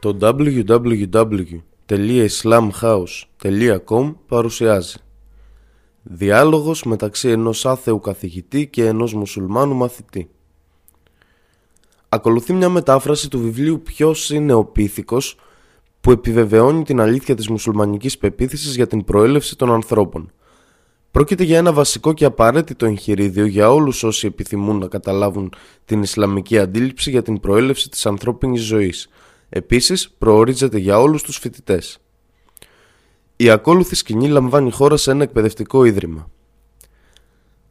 Το www.islamhouse.com παρουσιάζει Διάλογος μεταξύ ενός άθεου καθηγητή και ενός μουσουλμάνου μαθητή Ακολουθεί μια μετάφραση του βιβλίου «Ποιος είναι ο πίθηκος» που επιβεβαιώνει την αλήθεια της μουσουλμανικής πεποίθησης για την προέλευση των ανθρώπων. Πρόκειται για ένα βασικό και απαραίτητο εγχειρίδιο για όλους όσοι επιθυμούν να καταλάβουν την Ισλαμική αντίληψη για την προέλευση της ανθρώπινης ζωής. Επίσης, προορίζεται για όλους τους φοιτητές. Η ακόλουθη σκηνή λαμβάνει χώρα σε ένα εκπαιδευτικό ίδρυμα.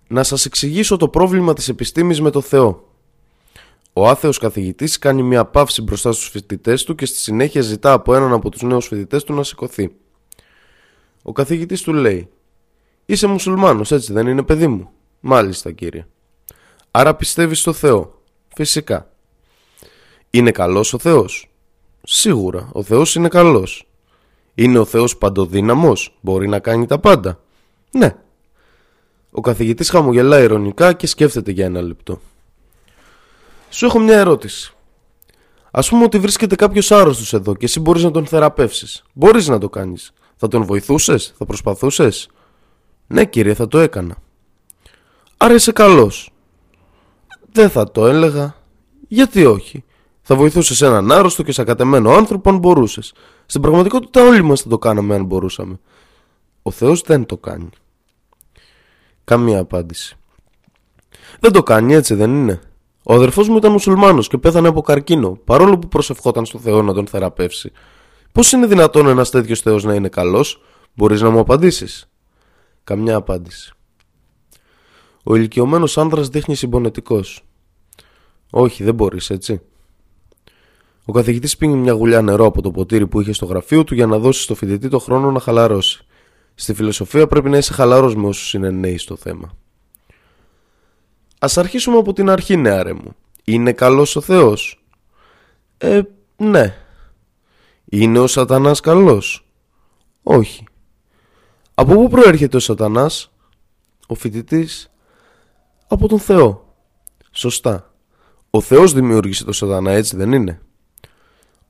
Να σας εξηγήσω το πρόβλημα της επιστήμης με το Θεό. Ο άθεος καθηγητής κάνει μια παύση μπροστά στους φοιτητές του και στη συνέχεια ζητά από έναν από τους νέους φοιτητές του να σηκωθεί. Ο καθηγητής του λέει Είσαι μουσουλμάνος έτσι δεν είναι παιδί μου; Μάλιστα κύριε Άρα πιστεύεις στο Θεό Φυσικά Είναι καλός ο Θεός; Σίγουρα ο Θεός είναι καλός. Είναι ο Θεός παντοδύναμος Μπορεί να κάνει τα πάντα. Ναι. Ο καθηγητής χαμογελά ειρωνικά και σκέφτεται για ένα λεπτό. Σου έχω μια ερώτηση. Α πούμε ότι βρίσκεται κάποιος άρρωστος εδώ και εσύ μπορείς να τον θεραπεύσεις. Μπορείς να το κάνεις. Θα τον βοηθούσες, θα προσπαθούσες; Ναι κύριε θα το έκανα. Άρα είσαι καλός. Δεν θα το έλεγα. Γιατί όχι; Θα βοηθούσες έναν άρρωστο και σακατεμένο άνθρωπο αν μπορούσες. Στην πραγματικότητα όλοι μας θα το κάναμε αν μπορούσαμε Ο Θεός δεν το κάνει Καμία απάντηση Δεν το κάνει έτσι δεν είναι Ο αδερφός μου ήταν μουσουλμάνος και πέθανε από καρκίνο Παρόλο που προσευχόταν στο Θεό να τον θεραπεύσει Πώς είναι δυνατόν ένας τέτοιος Θεός να είναι καλός; Μπορείς να μου απαντήσεις; Καμιά απάντηση. Ο ηλικιωμένος άνδρας δείχνει συμπονετικός. Όχι, δεν μπορείς, έτσι. Ο καθηγητής πίνει μια γουλιά νερό από το ποτήρι που είχε στο γραφείο του για να δώσει στο φοιτητή το χρόνο να χαλαρώσει. Στη φιλοσοφία πρέπει να είσαι χαλαρός με όσους είναι νέοι στο θέμα. Α αρχίσουμε από την αρχή, νεάρε μου. Είναι καλός ο Θεός; Ε, ναι. Είναι ο Σατανάς καλός; Όχι. Από πού προέρχεται ο σατανάς, ο φοιτητής, από τον Θεό. Σωστά. Ο Θεός δημιούργησε τον σατανά, έτσι δεν είναι;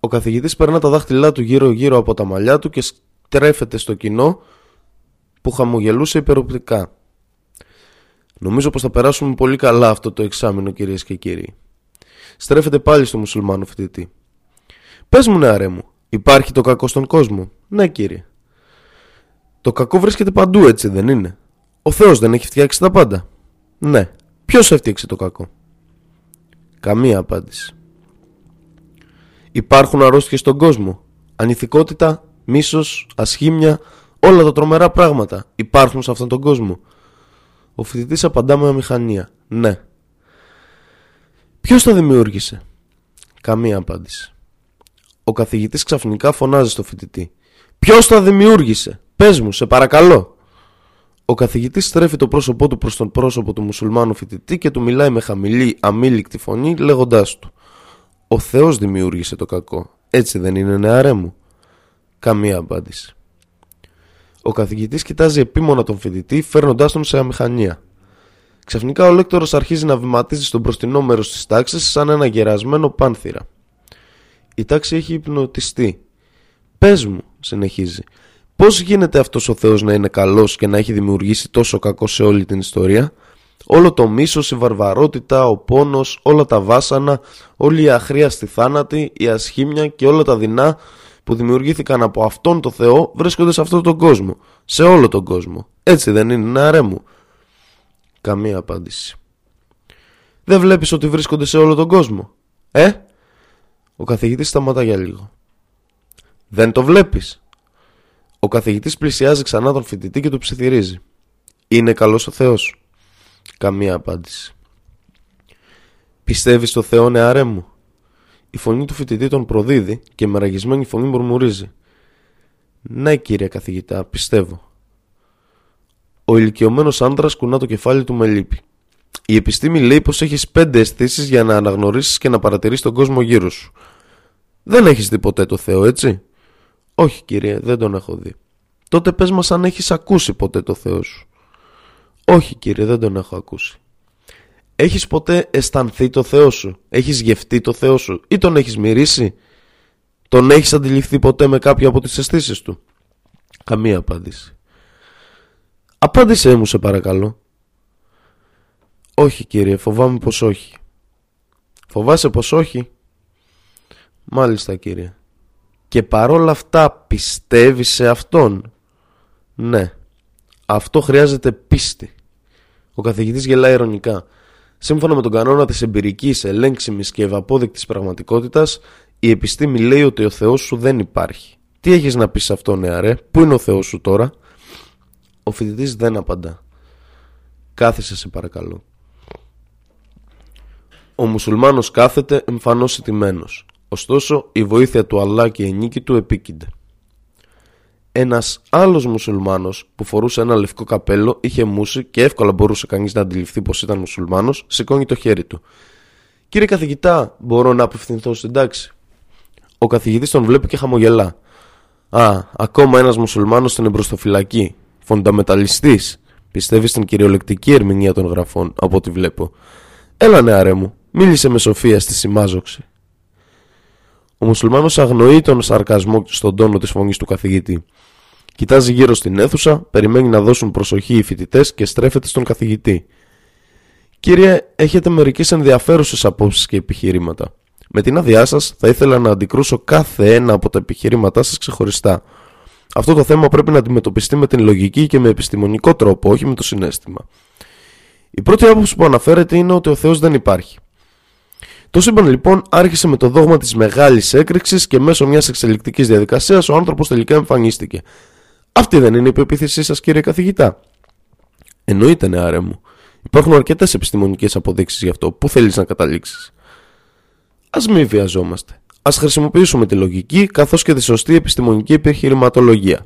Ο καθηγητής περνά τα δάχτυλά του γύρω γύρω από τα μαλλιά του και στρέφεται στο κοινό που χαμογελούσε υπεροπτικά. Νομίζω πως θα περάσουμε πολύ καλά αυτό το εξάμεινο κυρίες και κύριοι. Στρέφεται πάλι στο μουσουλμάνο φοιτητή. Πες μου νεαρέ μου, υπάρχει το κακό στον κόσμο; Ναι κύριε. Το κακό βρίσκεται παντού έτσι δεν είναι; Ο Θεός δεν έχει φτιάξει τα πάντα; Ναι. Ποιος έφτιαξε το κακό; Καμία απάντηση. Υπάρχουν αρρώστιες στον κόσμο. Ανηθικότητα, μίσος, ασχήμια, όλα τα τρομερά πράγματα υπάρχουν σε αυτόν τον κόσμο. Ο φοιτητής απαντά με αμηχανία. Ναι. Ποιος τα δημιούργησε; Καμία απάντηση. Ο καθηγητής ξαφνικά φωνάζει στο φοιτητή. Ποιος τα δημιούργησε; Πες μου, σε παρακαλώ. Ο καθηγητής στρέφει το πρόσωπό του προς τον πρόσωπο του μουσουλμάνου φοιτητή και του μιλάει με χαμηλή, αμήλικτη φωνή λέγοντάς του «Ο Θεός δημιούργησε το κακό, έτσι δεν είναι νεαρέ μου» Καμία απάντηση. Ο καθηγητής κοιτάζει επίμονα τον φοιτητή φέρνοντάς τον σε αμηχανία. Ξαφνικά ο λέκτορος αρχίζει να βηματίζει στο μπροστινό μέρος της τάξης σαν ένα γερασμένο πάνθυρα. Η τάξη έχει υπνοτιστεί. «Πες μου», συνεχίζει, Πώς γίνεται αυτός ο Θεός να είναι καλός και να έχει δημιουργήσει τόσο κακό σε όλη την ιστορία; Όλο το μίσος, η βαρβαρότητα, ο πόνος, όλα τα βάσανα, όλη η αχρίαστη θάνατη, η ασχήμια και όλα τα δεινά που δημιουργήθηκαν από αυτόν τον Θεό βρίσκονται σε αυτόν τον κόσμο. Σε όλο τον κόσμο. Έτσι δεν είναι, νεαρέ μου. Καμία απάντηση. Δεν βλέπεις ότι βρίσκονται σε όλο τον κόσμο; Ε; Ο καθηγητής σταματά για λίγο. Δεν το βλέπεις; Ο καθηγητής πλησιάζει ξανά τον φοιτητή και του ψιθυρίζει. Είναι καλός ο Θεός; Καμία απάντηση. Πιστεύεις στο Θεό νεαρέ μου. Η φωνή του φοιτητή τον προδίδει και με ραγισμένη φωνή μουρμουρίζει. Ναι κύριε καθηγητά, πιστεύω. Ο ηλικιωμένος άντρας κουνά το κεφάλι του με λύπη. Η επιστήμη λέει πως έχεις πέντε αισθήσεις για να αναγνωρίσεις και να παρατηρήσει τον κόσμο γύρω σου. Δεν έχεις δει ποτέ το Θεό, έτσι; Όχι κύριε, δεν τον έχω δει. Τότε πες μας αν έχεις ακούσει ποτέ το Θεό σου. Όχι κύριε, δεν τον έχω ακούσει. Έχεις ποτέ αισθανθεί το Θεό σου, έχεις γευτεί το Θεό σου; Ή τον έχεις μυρίσει; Τον έχεις αντιληφθεί ποτέ με κάποια από τις αισθήσεις του; Καμία απάντηση. Απάντησέ μου σε παρακαλώ. Όχι κύριε, φοβάμαι πως όχι. Φοβάσαι πως όχι; Μάλιστα κύριε. Και παρόλα αυτά πιστεύεις σε αυτόν; Ναι. Αυτό χρειάζεται πίστη. Ο καθηγητής γελάει ειρωνικά. Σύμφωνα με τον κανόνα της εμπειρικής, ελέγξιμης και ευαπόδεικτης πραγματικότητας, η επιστήμη λέει ότι ο Θεός σου δεν υπάρχει. Τι έχεις να πεις σε αυτό νεαρέ, πού είναι ο Θεός σου τώρα; Ο φοιτητής δεν απαντά. Κάθισε σε παρακαλώ. Ο μουσουλμάνος κάθεται εμφανώς ηττημένος. Ωστόσο η βοήθεια του Αλλά και η νίκη του επίκυνται. Ένας άλλος μουσουλμάνος που φορούσε ένα λευκό καπέλο είχε μουσει και εύκολα μπορούσε κανείς να αντιληφθεί πως ήταν μουσουλμάνος σηκώνει το χέρι του. «Κύριε καθηγητά, μπορώ να απευθυνθώ στην τάξη». Ο καθηγητής τον βλέπει και χαμογελά. «Α, ακόμα ένας μουσουλμάνος στην εμπροστοφυλακή. Φονταμεταλιστής. Πιστεύεις στην κυριολεκτική ερμηνεία των γραφών, από ό,τι βλέπω. Έλα νεαρέ μου, μίλησε με σοφία στη σημάζοξη. Ο μουσουλμάνος αγνοεί τον σαρκασμό στον τόνο της φωνής του καθηγητή. Κοιτάζει γύρω στην αίθουσα, περιμένει να δώσουν προσοχή οι φοιτητές και στρέφεται στον καθηγητή. Κύριε, έχετε μερικές ενδιαφέρουσες απόψεις και επιχειρήματα. Με την άδειά σας, θα ήθελα να αντικρούσω κάθε ένα από τα επιχειρήματά σας ξεχωριστά. Αυτό το θέμα πρέπει να αντιμετωπιστεί με την λογική και με επιστημονικό τρόπο, όχι με το συνέστημα. Η πρώτη άποψη που αναφέρεται είναι ότι ο Θεός δεν υπάρχει. Το σύμπαν λοιπόν άρχισε με το δόγμα της μεγάλης έκρηξης και μέσω μιας εξελικτικής διαδικασίας ο άνθρωπος τελικά εμφανίστηκε. Αυτή δεν είναι η πεποίθησή σας, κύριε καθηγητά. Εννοείται, νεάρε μου. Υπάρχουν αρκετές επιστημονικές αποδείξεις γι' αυτό. Πού θέλεις να καταλήξεις. Α μην βιαζόμαστε. Α χρησιμοποιήσουμε τη λογική καθώς και τη σωστή επιστημονική επιχειρηματολογία.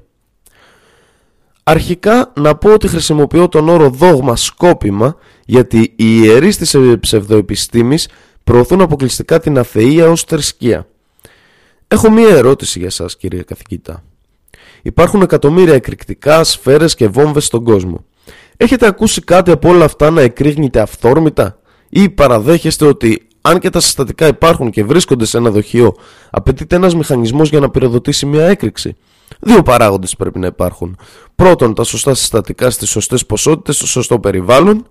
Αρχικά να πω ότι χρησιμοποιώ τον όρο δόγμα σκόπιμα γιατί οι ιερείς της ψευδοεπιστήμης προωθούν αποκλειστικά την αθεία ως θρησκεία. Έχω μία ερώτηση για σας κύριε καθηγητά. Υπάρχουν εκατομμύρια εκρηκτικά, σφαίρες και βόμβες στον κόσμο. Έχετε ακούσει κάτι από όλα αυτά να εκρήγνεται αυθόρμητα; Ή παραδέχεστε ότι αν και τα συστατικά υπάρχουν και βρίσκονται σε ένα δοχείο, απαιτείται ένας μηχανισμός για να πυροδοτήσει μια έκρηξη; Δύο παράγοντες πρέπει να υπάρχουν. Πρώτον, τα σωστά συστατικά στις σωστές ποσότητες στο σωστό περιβάλλον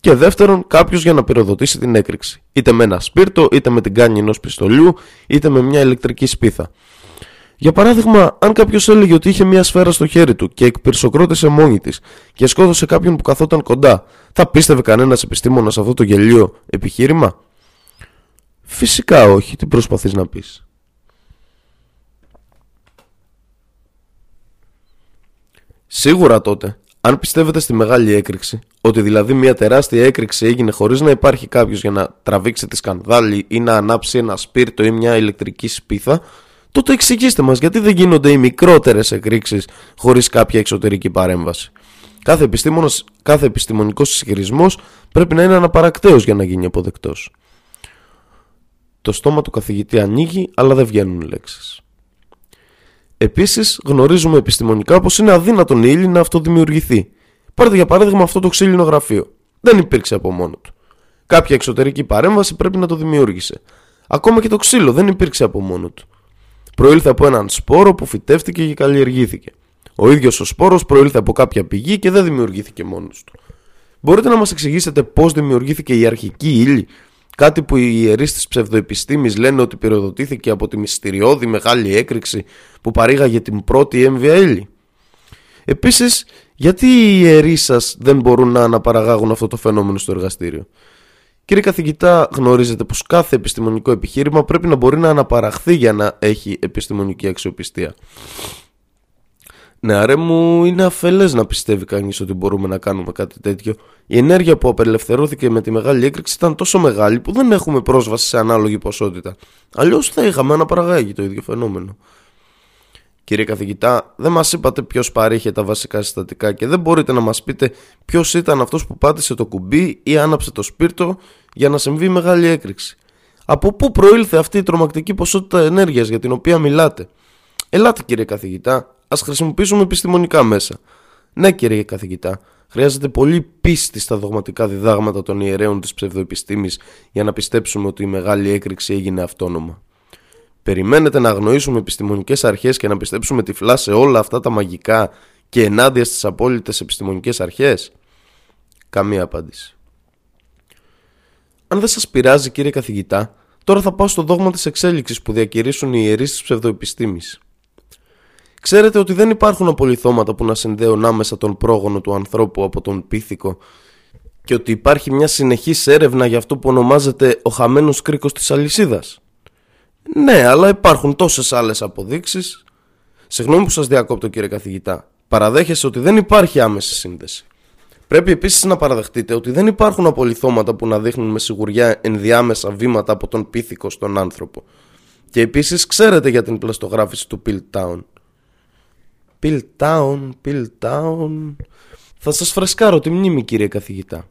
και δεύτερον, κάποιος για να πυροδοτήσει την έκρηξη. Είτε με ένα σπίρτο, είτε με την κάνη ενός πιστολιού, είτε με μια ηλεκτρική σπίθα. Για παράδειγμα, αν κάποιος έλεγε ότι είχε μια σφαίρα στο χέρι του και εκπυρσοκρότησε μόνη της και σκότωσε κάποιον που καθόταν κοντά, θα πίστευε κανένας επιστήμονας αυτό το γελίο επιχείρημα; Φυσικά όχι, τι προσπαθείς να πεις; Σίγουρα τότε, αν πιστεύετε στη μεγάλη έκρηξη, ότι δηλαδή μια τεράστια έκρηξη έγινε χωρίς να υπάρχει κάποιος για να τραβήξει τη σκανδάλη ή να ανάψει ένα σπίρτο ή μια ηλεκτρική σπίθα, τότε εξηγήστε μας γιατί δεν γίνονται οι μικρότερες εκρήξεις χωρίς κάποια εξωτερική παρέμβαση. Κάθε, επιστήμονας, κάθε επιστημονικός ισχυρισμός πρέπει να είναι αναπαρακτέος για να γίνει αποδεκτός. Το στόμα του καθηγητή ανοίγει, αλλά δεν βγαίνουν λέξεις. Επίσης, γνωρίζουμε επιστημονικά πως είναι αδύνατον η ύλη να αυτοδημιουργηθεί. Πάρτε για παράδειγμα αυτό το ξύλινο γραφείο. Δεν υπήρξε από μόνο του. Κάποια εξωτερική παρέμβαση πρέπει να το δημιούργησε. Ακόμα και το ξύλο δεν υπήρξε από μόνο του. Προήλθε από έναν σπόρο που φυτεύτηκε και καλλιεργήθηκε. Ο ίδιος ο σπόρος προήλθε από κάποια πηγή και δεν δημιουργήθηκε μόνος του. Μπορείτε να μας εξηγήσετε πώς δημιουργήθηκε η αρχική ύλη; Κάτι που οι ιερείς της ψευδοεπιστήμης λένε ότι πυροδοτήθηκε από τη μυστηριώδη μεγάλη έκρηξη που παρήγαγε την πρώτη έμβια ύλη. Επίσης, γιατί οι ιερείς σας δεν μπορούν να αναπαραγάγουν αυτό το φαινόμενο στο εργαστήριο; Κύριε καθηγητά, γνωρίζετε πως κάθε επιστημονικό επιχείρημα πρέπει να μπορεί να αναπαραχθεί για να έχει επιστημονική αξιοπιστία. Ναι, αρέ μου, είναι αφελές να πιστεύει κανείς ότι μπορούμε να κάνουμε κάτι τέτοιο. Η ενέργεια που απελευθερώθηκε με τη μεγάλη έκρηξη ήταν τόσο μεγάλη που δεν έχουμε πρόσβαση σε ανάλογη ποσότητα. Αλλιώς θα είχαμε αναπαραγάγει το ίδιο φαινόμενο. Κύριε καθηγητά, δεν μας είπατε ποιος παρήχε τα βασικά συστατικά και δεν μπορείτε να μας πείτε ποιος ήταν αυτός που πάτησε το κουμπί ή άναψε το σπίρτο για να συμβεί μεγάλη έκρηξη. Από πού προήλθε αυτή η τρομακτική ποσότητα ενέργειας για την οποία μιλάτε; Ελάτε κύριε καθηγητά, Α χρησιμοποιήσουμε επιστημονικά μέσα. Ναι, κύριε καθηγητά, χρειάζεται πολύ πίστη στα δογματικά διδάγματα των ιερέων της ψευδοεπιστήμης για να πιστέψουμε ότι η μεγάλη έκρηξη έγινε αυτόνομα. Περιμένετε να αγνοήσουμε επιστημονικές αρχές και να πιστέψουμε τυφλά σε όλα αυτά τα μαγικά και ενάντια στις απόλυτες επιστημονικές αρχές; Καμία απάντηση. Αν δεν σας πειράζει κύριε καθηγητά, τώρα θα πάω στο δόγμα της εξέλιξης που διακηρύσουν οι ιερείς της ψευδοεπιστήμης. Ξέρετε ότι δεν υπάρχουν απολυθώματα που να συνδέουν άμεσα τον πρόγονο του ανθρώπου από τον πίθηκο και ότι υπάρχει μια συνεχής έρευνα για αυτό που ονομάζεται ο χαμένος κρίκος της αλυσίδας. Ναι, αλλά υπάρχουν τόσες άλλες αποδείξεις. Συγγνώμη που σας διακόπτω κύριε καθηγητά. Παραδέχεσαι ότι δεν υπάρχει άμεση σύνδεση. Πρέπει επίσης να παραδεχτείτε ότι δεν υπάρχουν απολυθώματα που να δείχνουν με σιγουριά ενδιάμεσα βήματα από τον πίθηκο στον άνθρωπο. Και επίσης ξέρετε για την πλαστογράφηση του Piltown. Piltown, Piltown... Θα σας φρεσκάρω τη μνήμη κύριε καθηγητά.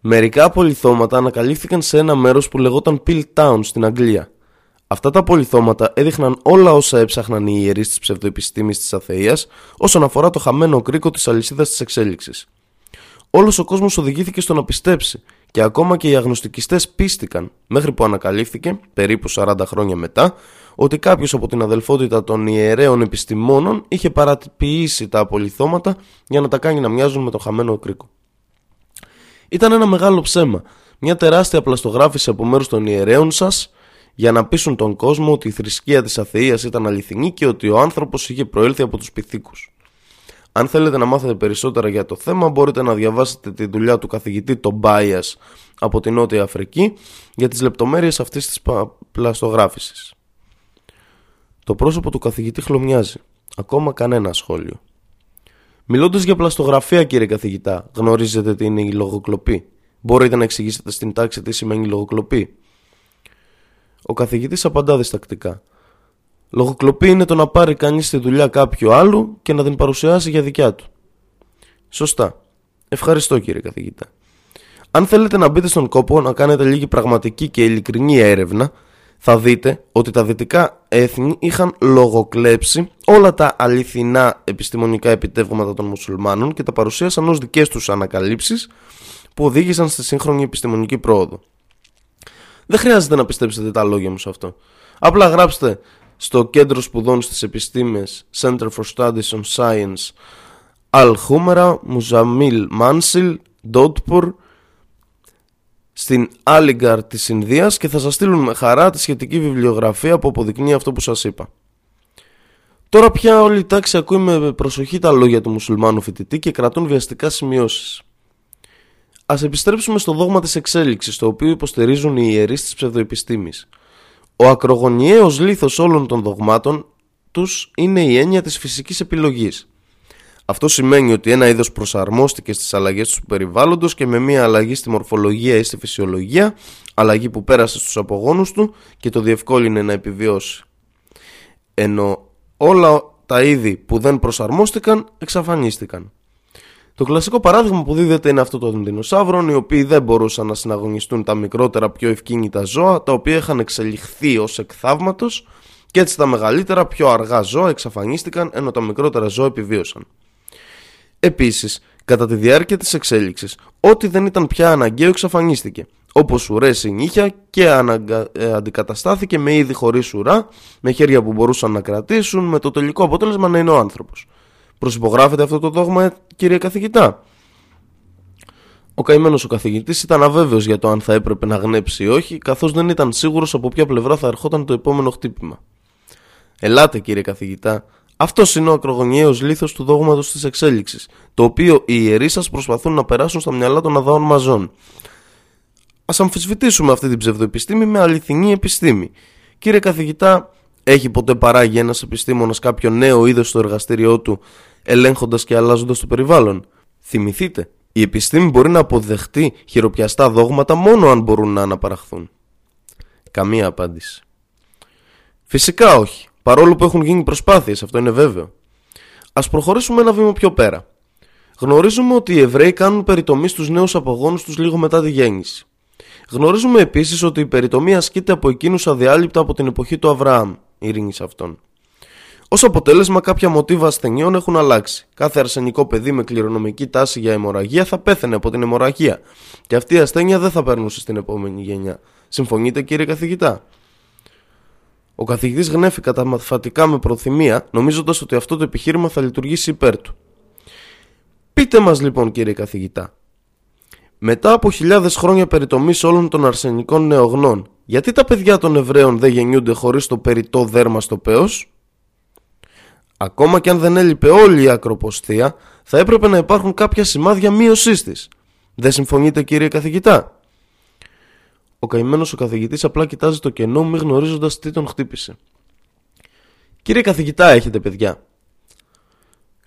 Μερικά απολυθώματα ανακαλύφθηκαν σε ένα μέρος που λεγόταν Piltown στην Αγγλία. Αυτά τα απολυθώματα έδειχναν όλα όσα έψαχναν οι ιερείς της ψευδοεπιστήμης της Αθεία όσον αφορά το χαμένο κρίκο της αλυσίδας της εξέλιξης. Όλος ο κόσμος οδηγήθηκε στο να πιστέψει και ακόμα και οι αγνωστικιστέ πίστηκαν μέχρι που ανακαλύφθηκε, περίπου 40 χρόνια μετά, ότι κάποιος από την αδελφότητα των ιερέων επιστημόνων είχε παρατυπήσει τα απολυθώματα για να τα κάνει να μοιάζουν με το χαμένο κρίκο. Ήταν ένα μεγάλο ψέμα, μια τεράστια πλαστογράφηση από μέρους των ιερέων σας για να πείσουν τον κόσμο ότι η θρησκεία της αθείας ήταν αληθινή και ότι ο άνθρωπος είχε προέλθει από τους πυθίκους. Αν θέλετε να μάθετε περισσότερα για το θέμα μπορείτε να διαβάσετε τη δουλειά του καθηγητή Τομπάιας από την Νότια Αφρική για τις λεπτομέρειες αυτής της πλαστογράφησης. Το πρόσωπο του καθηγητή χλωμιάζει. Ακόμα κανένα σχόλιο. Μιλώντας για πλαστογραφία κύριε καθηγητά, γνωρίζετε τι είναι η λογοκλοπή. Μπορείτε να εξηγήσετε στην τάξη τι σημαίνει λογοκλοπή. Ο καθηγητής απαντά διστακτικά. Λογοκλοπή είναι το να πάρει κανείς τη δουλειά κάποιου άλλου και να την παρουσιάσει για δικιά του. Σωστά. Ευχαριστώ κύριε καθηγητά. Αν θέλετε να μπείτε στον κόπο να κάνετε λίγη πραγματική και ειλικρινή έρευνα, θα δείτε ότι τα δυτικά έθνη είχαν λογοκλέψει όλα τα αληθινά επιστημονικά επιτεύγματα των μουσουλμάνων και τα παρουσίασαν ως δικές τους ανακαλύψεις που οδήγησαν στη σύγχρονη επιστημονική πρόοδο. Δεν χρειάζεται να πιστέψετε τα λόγια μου σε αυτό. Απλά γράψτε στο Κέντρο Σπουδών στις Επιστήμες Center for Studies on Science Al-Humera Muzamil Mansil Dodpur στην Άλιγκαρ της Ινδίας και θα σας στείλουν με χαρά τη σχετική βιβλιογραφία που αποδεικνύει αυτό που σας είπα. Τώρα πια όλη η τάξη ακούει με προσοχή τα λόγια του μουσουλμάνου φοιτητή και κρατούν βιαστικά σημειώσεις. Ας επιστρέψουμε στο δόγμα της εξέλιξης, το οποίο υποστηρίζουν οι ιερείς της ψευδοεπιστήμης. Ο ακρογωνιαίος λίθος όλων των δογμάτων τους είναι η έννοια της φυσικής επιλογής. Αυτό σημαίνει ότι ένα είδος προσαρμόστηκε στις αλλαγές του περιβάλλοντος και με μια αλλαγή στη μορφολογία ή στη φυσιολογία, αλλαγή που πέρασε στους απογόνους του και το διευκόλυνε να επιβιώσει. Ενώ όλα τα είδη που δεν προσαρμόστηκαν εξαφανίστηκαν. Το κλασικό παράδειγμα που δίδεται είναι αυτό των δεινοσαύρων, οι οποίοι δεν μπορούσαν να συναγωνιστούν τα μικρότερα πιο ευκίνητα ζώα, τα οποία είχαν εξελιχθεί ως εκθαύματο, και έτσι τα μεγαλύτερα πιο αργά ζώα εξαφανίστηκαν, ενώ τα μικρότερα ζώα επιβίωσαν. Επίσης, κατά τη διάρκεια της εξέλιξης, ό,τι δεν ήταν πια αναγκαίο εξαφανίστηκε, όπως ουρές συνήθεια και αναγκα... ε, αντικαταστάθηκε με είδη χωρίς ουρά, με χέρια που μπορούσαν να κρατήσουν, με το τελικό αποτέλεσμα να είναι ο άνθρωπος. Προσυπογράφεται αυτό το δόγμα, κύριε καθηγητά. Ο καημένος ο καθηγητής ήταν αβέβαιος για το αν θα έπρεπε να γνέψει ή όχι, καθώς δεν ήταν σίγουρος από ποια πλευρά θα ερχόταν το επόμενο χτύπημα. Ελάτε, κύριε καθηγητά. Αυτός είναι ο ακρογωνιαίος λίθος του δόγματος της εξέλιξης, το οποίο οι ιερείς σας προσπαθούν να περάσουν στα μυαλά των αδάων μαζών. Α αμφισβητήσουμε αυτή την ψευδοεπιστήμη με αληθινή επιστήμη. Κύριε καθηγητά, έχει ποτέ παράγει ένας επιστήμονας κάποιο νέο είδος στο εργαστήριό του ελέγχοντας και αλλάζοντας το περιβάλλον. Θυμηθείτε, η επιστήμη μπορεί να αποδεχτεί χειροπιαστά δόγματα μόνο αν μπορούν να αναπαραχθούν. Καμία απάντηση. Φυσικά όχι, παρόλο που έχουν γίνει προσπάθειες, αυτό είναι βέβαιο. Ας προχωρήσουμε ένα βήμα πιο πέρα. Γνωρίζουμε ότι οι Εβραίοι κάνουν περιτομή στους νέους απογόνους τους λίγο μετά τη γέννηση. Γνωρίζουμε επίσης ότι η περιτομή ασκείται από εκείνους αδιάλειπτα από την εποχή του Αβραάμ, ειρήνη αυτών. Ω αποτέλεσμα, κάποια μοτίβα ασθενειών έχουν αλλάξει. Κάθε αρσενικό παιδί με κληρονομική τάση για αιμορραγία θα πέθανε από την αιμορραγία. Και αυτή η ασθένεια δεν θα περνούσε στην επόμενη γενιά. Συμφωνείτε, κύριε καθηγητά; Ο καθηγητής γνέφει καταμαθηματικά με προθυμία, νομίζοντας ότι αυτό το επιχείρημα θα λειτουργήσει υπέρ του. Πείτε μας λοιπόν, κύριε καθηγητά, μετά από χιλιάδες χρόνια περιτομής όλων των αρσενικών νεογνών, γιατί τα παιδιά των Εβραίων δεν γεννιούνται χωρίς το περιττό δέρμα στο πέος; Ακόμα και αν δεν έλειπε όλη η ακροποστία, θα έπρεπε να υπάρχουν κάποια σημάδια μείωσής της. Δεν συμφωνείτε, κύριε καθηγητά; Ο καημένος ο καθηγητής απλά κοιτάζει το κενό, μη γνωρίζοντας τι τον χτύπησε. Κύριε καθηγητά, έχετε παιδιά.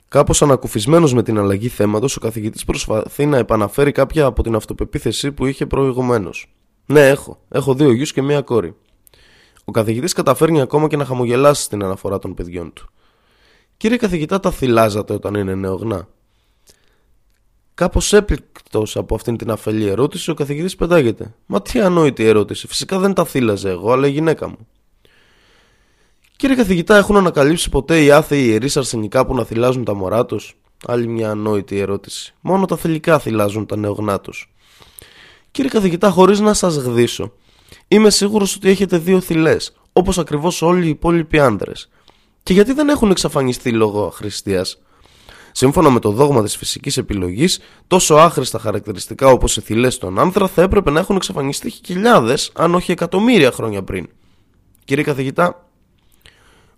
Κάπως ανακουφισμένος με την αλλαγή θέματος, ο καθηγητής προσπαθεί να επαναφέρει κάποια από την αυτοπεποίθηση που είχε προηγουμένως. Ναι, έχω. Έχω δύο γιους και μία κόρη. Ο καθηγητής καταφέρνει ακόμα και να χαμογελάσει στην αναφορά των παιδιών του. Κύριε καθηγητά, τα θυλάζατε όταν είναι νεογνά. Κάπως έπληκτο από αυτήν την αφελή ερώτηση, ο καθηγητής πετάγεται. Μα τι ανόητη ερώτηση. Φυσικά δεν τα θύλαζε εγώ, αλλά η γυναίκα μου. Κύριε καθηγητά, έχουν ανακαλύψει ποτέ οι άθεοι ιερείς αρσενικά που να θυλάζουν τα μωρά τους; Άλλη μια ανόητη ερώτηση. Μόνο τα θηλυκά θυλάζουν τα νεογνά τους. Κύριε καθηγητά, χωρίς να σας γδίσω, είμαι σίγουρος ότι έχετε δύο θυλέ, όπως ακριβώς όλοι οι υπόλοιποι άντρες. Και γιατί δεν έχουν εξαφανιστεί λόγω αχρηστίας; Σύμφωνα με το δόγμα της φυσικής επιλογής, τόσο άχρηστα χαρακτηριστικά όπως οι θυλέ των άνθρα θα έπρεπε να έχουν εξαφανιστεί χιλιάδες, αν όχι εκατομμύρια χρόνια πριν. Κύριε καθηγητά,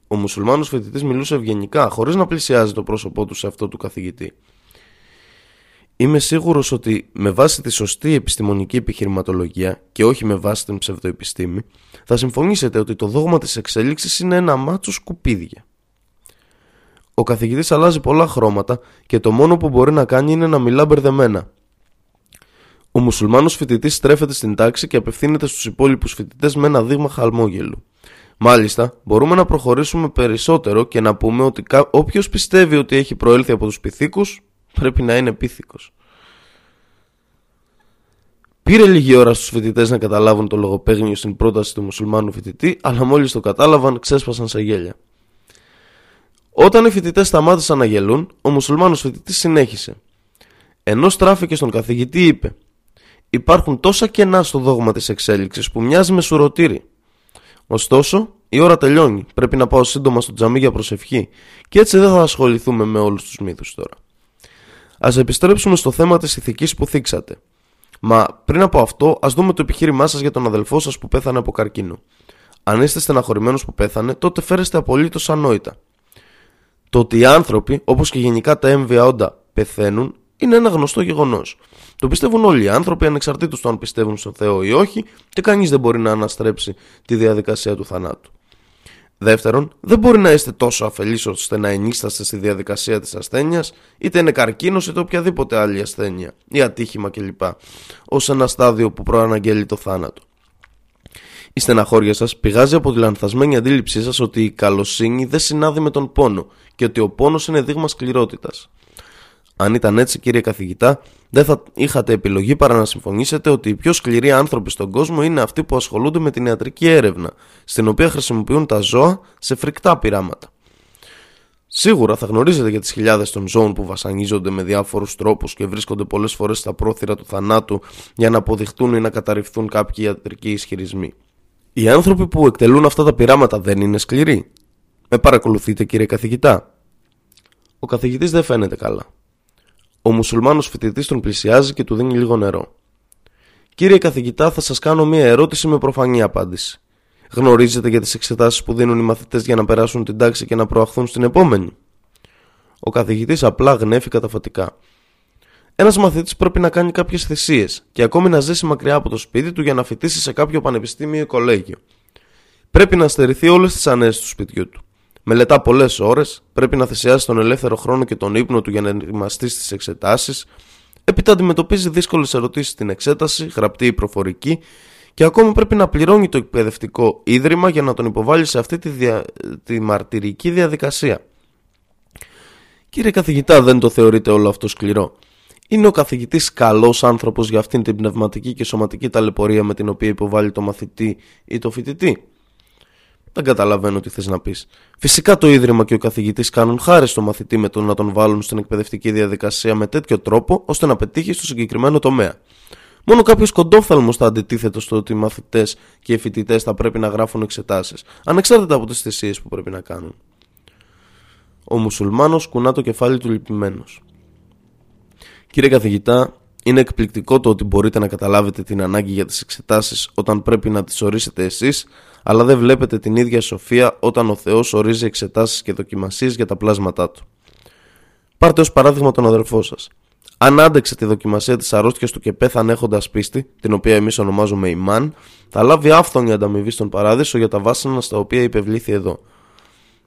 ο μουσουλμάνος φοιτητής μιλούσε ευγενικά, χωρίς να πλησιάζει το πρόσωπό του σε αυτό του καθηγητή. Είμαι σίγουρος ότι με βάση τη σωστή επιστημονική επιχειρηματολογία και όχι με βάση την ψευδοεπιστήμη, θα συμφωνήσετε ότι το δόγμα της εξέλιξης είναι ένα μάτσο σκουπίδια. Ο καθηγητής αλλάζει πολλά χρώματα και το μόνο που μπορεί να κάνει είναι να μιλά μπερδεμένα. Ο μουσουλμάνος φοιτητής στρέφεται στην τάξη και απευθύνεται στους υπόλοιπους φοιτητές με ένα δείγμα χαλμόγελου. Μάλιστα, μπορούμε να προχωρήσουμε περισσότερο και να πούμε ότι όποιος πιστεύει ότι έχει προέλθει από τους πυθίκους πρέπει να είναι πίθηκος. Πήρε λίγη ώρα στους φοιτητές να καταλάβουν το λογοπαίγνιο στην πρόταση του μουσουλμάνου φοιτητή, αλλά μόλις το κατάλαβαν, ξέσπασαν σε γέλια. Όταν οι φοιτητές σταμάτησαν να γελούν, ο μουσουλμάνος φοιτητής συνέχισε. Ενώ στράφηκε στον καθηγητή, είπε: Υπάρχουν τόσα κενά στο δόγμα της εξέλιξης που μοιάζει με σουρωτήρι. Ωστόσο, η ώρα τελειώνει. Πρέπει να πάω σύντομα στο τζαμί για προσευχή. Και έτσι δεν θα ασχοληθούμε με όλους τους μύθους τώρα. Α επιστρέψουμε στο θέμα της ηθικής που θίξατε. Μα πριν από αυτό, ας δούμε το επιχείρημά σας για τον αδελφό σας που πέθανε από καρκίνο. Αν είστε στεναχωρημένος που πέθανε, τότε φέρεστε απολύτως ανόητα. Το ότι οι άνθρωποι, όπως και γενικά τα έμβια όντα, πεθαίνουν, είναι ένα γνωστό γεγονός. Το πιστεύουν όλοι οι άνθρωποι, ανεξαρτήτως του αν πιστεύουν στον Θεό ή όχι, και κανείς δεν μπορεί να αναστρέψει τη διαδικασία του θανάτου. Δεύτερον, δεν μπορεί να είστε τόσο αφελείς ώστε να ενίσταστε στη διαδικασία της ασθένειας, είτε είναι καρκίνος είτε οποιαδήποτε άλλη ασθένεια ή ατύχημα κλπ. ως ένα στάδιο που προαναγγέλει το θάνατο. Η στεναχώρια σας πηγάζει από τη λανθασμένη αντίληψή σας ότι η καλοσύνη δεν συνάδει με τον πόνο και ότι ο πόνος είναι δείγμα σκληρότητας. Αν ήταν έτσι, κύριε καθηγητά, δεν θα είχατε επιλογή παρά να συμφωνήσετε ότι οι πιο σκληροί άνθρωποι στον κόσμο είναι αυτοί που ασχολούνται με την ιατρική έρευνα, στην οποία χρησιμοποιούν τα ζώα σε φρικτά πειράματα. Σίγουρα θα γνωρίζετε για τις χιλιάδες των ζώων που βασανίζονται με διάφορους τρόπους και βρίσκονται πολλές φορές στα πρόθυρα του θανάτου για να αποδειχτούν ή να καταρριφθούν κάποιοι ιατρικοί ισχυρισμοί. Οι άνθρωποι που εκτελούν αυτά τα πειράματα δεν είναι σκληροί. Με παρακολουθείτε, κύριε καθηγητά. Ο καθηγητής δεν φαίνεται καλά. Ο μουσουλμάνος φοιτητής τον πλησιάζει και του δίνει λίγο νερό. Κύριε καθηγητά, θα σας κάνω μία ερώτηση με προφανή απάντηση. Γνωρίζετε για τις εξετάσεις που δίνουν οι μαθητές για να περάσουν την τάξη και να προαχθούν στην επόμενη; Ο καθηγητής απλά γνέφει καταφατικά. Ένας μαθητής πρέπει να κάνει κάποιες θυσίες και ακόμη να ζήσει μακριά από το σπίτι του για να φοιτήσει σε κάποιο πανεπιστήμιο ή κολέγιο. Πρέπει να στερηθεί όλες τις ανέσει του σπιτιού του. Μελετά πολλές ώρες, πρέπει να θυσιάσει τον ελεύθερο χρόνο και τον ύπνο του για να ετοιμαστεί στις εξετάσεις, έπειτα αντιμετωπίζει δύσκολες ερωτήσεις στην εξέταση, γραπτή ή προφορική, και ακόμα πρέπει να πληρώνει το εκπαιδευτικό ίδρυμα για να τον υποβάλει σε αυτή τη, δια... τη μαρτυρική διαδικασία. Κύριε καθηγητά, δεν το θεωρείτε όλο αυτό σκληρό. Είναι ο καθηγητής καλός άνθρωπος για αυτήν την πνευματική και σωματική ταλαιπωρία με την οποία υποβάλλει το μαθητή ή το φοιτητή. Δεν καταλαβαίνω τι θες να πεις. Φυσικά το Ίδρυμα και ο καθηγητής κάνουν χάρη στο μαθητή με το να τον βάλουν στην εκπαιδευτική διαδικασία με τέτοιο τρόπο ώστε να πετύχει στο συγκεκριμένο τομέα. Μόνο κάποιος κοντόφθαλμος θα αντιτίθετο στο ότι οι μαθητές και οι φοιτητές θα πρέπει να γράφουν εξετάσεις, ανεξάρτητα από τις θυσίες που πρέπει να κάνουν. Ο μουσουλμάνος κουνά το κεφάλι του λυπημένος. Κύριε καθηγητά, είναι εκπληκτικό το ότι μπορείτε να καταλάβετε την ανάγκη για τις εξετάσεις όταν πρέπει να τις ορίσετε εσείς, αλλά δεν βλέπετε την ίδια σοφία όταν ο Θεός ορίζει εξετάσεις και δοκιμασίες για τα πλάσματά του. Πάρτε ως παράδειγμα τον αδερφό σας. Αν άντεξε τη δοκιμασία της αρρώστιας του και πέθανε έχοντας πίστη, την οποία εμείς ονομάζουμε ημάν, θα λάβει άφθονη ανταμοιβή στον παράδεισο για τα βάσανα στα οποία υπευλήθη εδώ.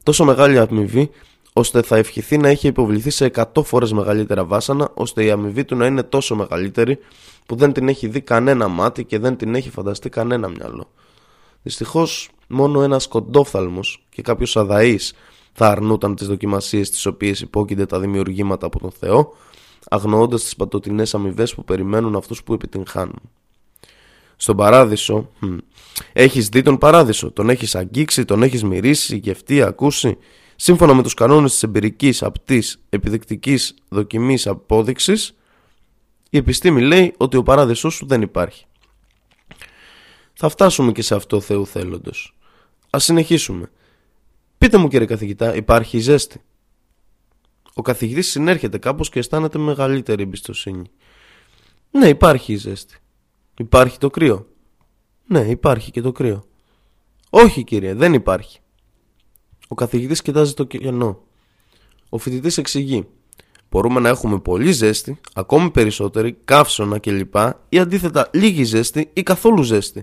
Τόσο μεγάλη αμοιβή ώστε θα ευχηθεί να έχει υποβληθεί σε 100 φορές μεγαλύτερα βάσανα, ώστε η αμοιβή του να είναι τόσο μεγαλύτερη που δεν την έχει δει κανένα μάτι και δεν την έχει φανταστεί κανένα μυαλό. Δυστυχώς, μόνο ένας κοντόφθαλμος και κάποιος αδαής θα αρνούταν τις δοκιμασίες τις οποίες υπόκεινται τα δημιουργήματα από τον Θεό, αγνοώντας τις παντοτινέ αμοιβές που περιμένουν αυτούς που επιτυγχάνουν. Στον παράδεισο, έχεις δει τον παράδεισο, τον έχεις αγγίξει, τον έχεις μυρίσει, γευτεί, ακούσει. Σύμφωνα με τους κανόνες της εμπειρικής, απτής, επιδεικτικής δοκιμής απόδειξης, η επιστήμη λέει ότι ο παράδεισός σου δεν υπάρχει. Θα φτάσουμε και σε αυτό Θεού θέλοντος. Ας συνεχίσουμε. Πείτε μου κύριε καθηγητά, υπάρχει ζέστη; Ο καθηγητής συνέρχεται κάπως και αισθάνεται μεγαλύτερη εμπιστοσύνη. Ναι, υπάρχει η ζέστη. Υπάρχει το κρύο; Ναι, υπάρχει και το κρύο. Όχι κύριε, δεν υπάρχει. Ο καθηγητής κοιτάζει το κενό. Ο φοιτητής εξηγεί. Μπορούμε να έχουμε πολύ ζέστη, ακόμη περισσότερη, καύσωνα κλπ. ή αντίθετα λίγη ζέστη ή καθόλου ζέστη.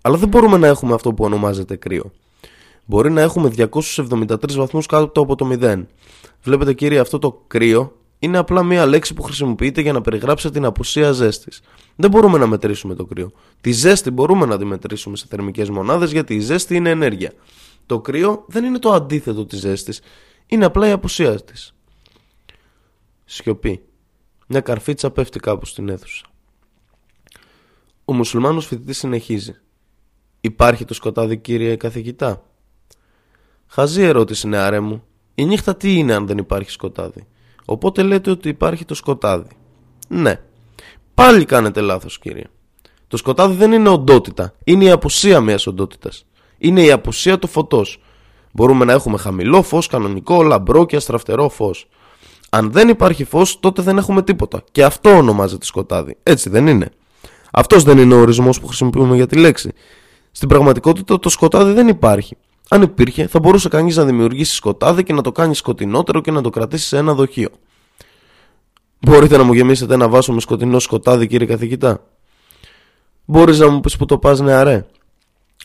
Αλλά δεν μπορούμε να έχουμε αυτό που ονομάζεται κρύο. Μπορεί να έχουμε 273 βαθμούς κάτω από το 0. Βλέπετε κύριε αυτό το κρύο είναι απλά μία λέξη που χρησιμοποιείται για να περιγράψει την απουσία ζέστης. Δεν μπορούμε να μετρήσουμε το κρύο. Τη ζέστη μπορούμε να τη μετρήσουμε σε θερμικές μονάδες γιατί η ζέστη είναι ενέργεια. Το κρύο δεν είναι το αντίθετο της ζέστης, είναι απλά η απουσία της. Σιωπή. Μια καρφίτσα πέφτει κάπου στην αίθουσα. Ο μουσουλμάνος φοιτητής συνεχίζει. Υπάρχει το σκοτάδι κύριε καθηγητά; Χαζή ερώτηση νεαρέ μου. Η νύχτα τι είναι αν δεν υπάρχει σκοτάδι; Οπότε λέτε ότι υπάρχει το σκοτάδι. Ναι. Πάλι κάνετε λάθος κύριε. Το σκοτάδι δεν είναι οντότητα. Είναι η απουσία μιας οντότητας είναι η απουσία του φωτός. Μπορούμε να έχουμε χαμηλό φως, κανονικό, λαμπρό και αστραφτερό φως. Αν δεν υπάρχει φως, τότε δεν έχουμε τίποτα. Και αυτό ονομάζεται σκοτάδι. Έτσι δεν είναι. Αυτός δεν είναι ο ορισμός που χρησιμοποιούμε για τη λέξη. Στην πραγματικότητα το σκοτάδι δεν υπάρχει. Αν υπήρχε, θα μπορούσε κανείς να δημιουργήσει σκοτάδι και να το κάνει σκοτεινότερο και να το κρατήσει σε ένα δοχείο. Μπορείτε να μου γεμίσετε ένα βάσο με σκοτεινό σκοτάδι, κύριε καθηγητά; Μπορείς να μου πεις που το πας νεαρέ.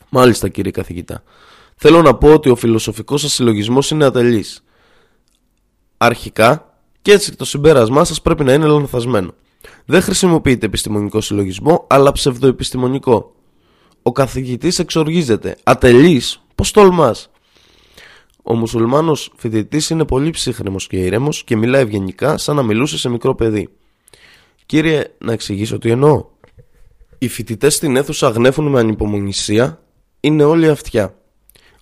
Μάλιστα κύριε καθηγητά. Θέλω να πω ότι ο φιλοσοφικός σας συλλογισμός είναι ατελής. Αρχικά και έτσι το συμπέρασμά σας πρέπει να είναι λανθασμένο. Δεν χρησιμοποιείτε επιστημονικό συλλογισμό αλλά ψευδοεπιστημονικό. Ο καθηγητής εξοργίζεται. Ατελής. Πώς τολμάς. Ο μουσουλμάνος φοιτητής είναι πολύ ψύχρεμος και ήρεμος και μιλάει ευγενικά σαν να μιλούσε σε μικρό παιδί. Κύριε, να εξηγήσω τι εννοώ. Οι φοιτητές στην αίθουσα γνέφουν με ανυπομονησία είναι όλη αυτιά.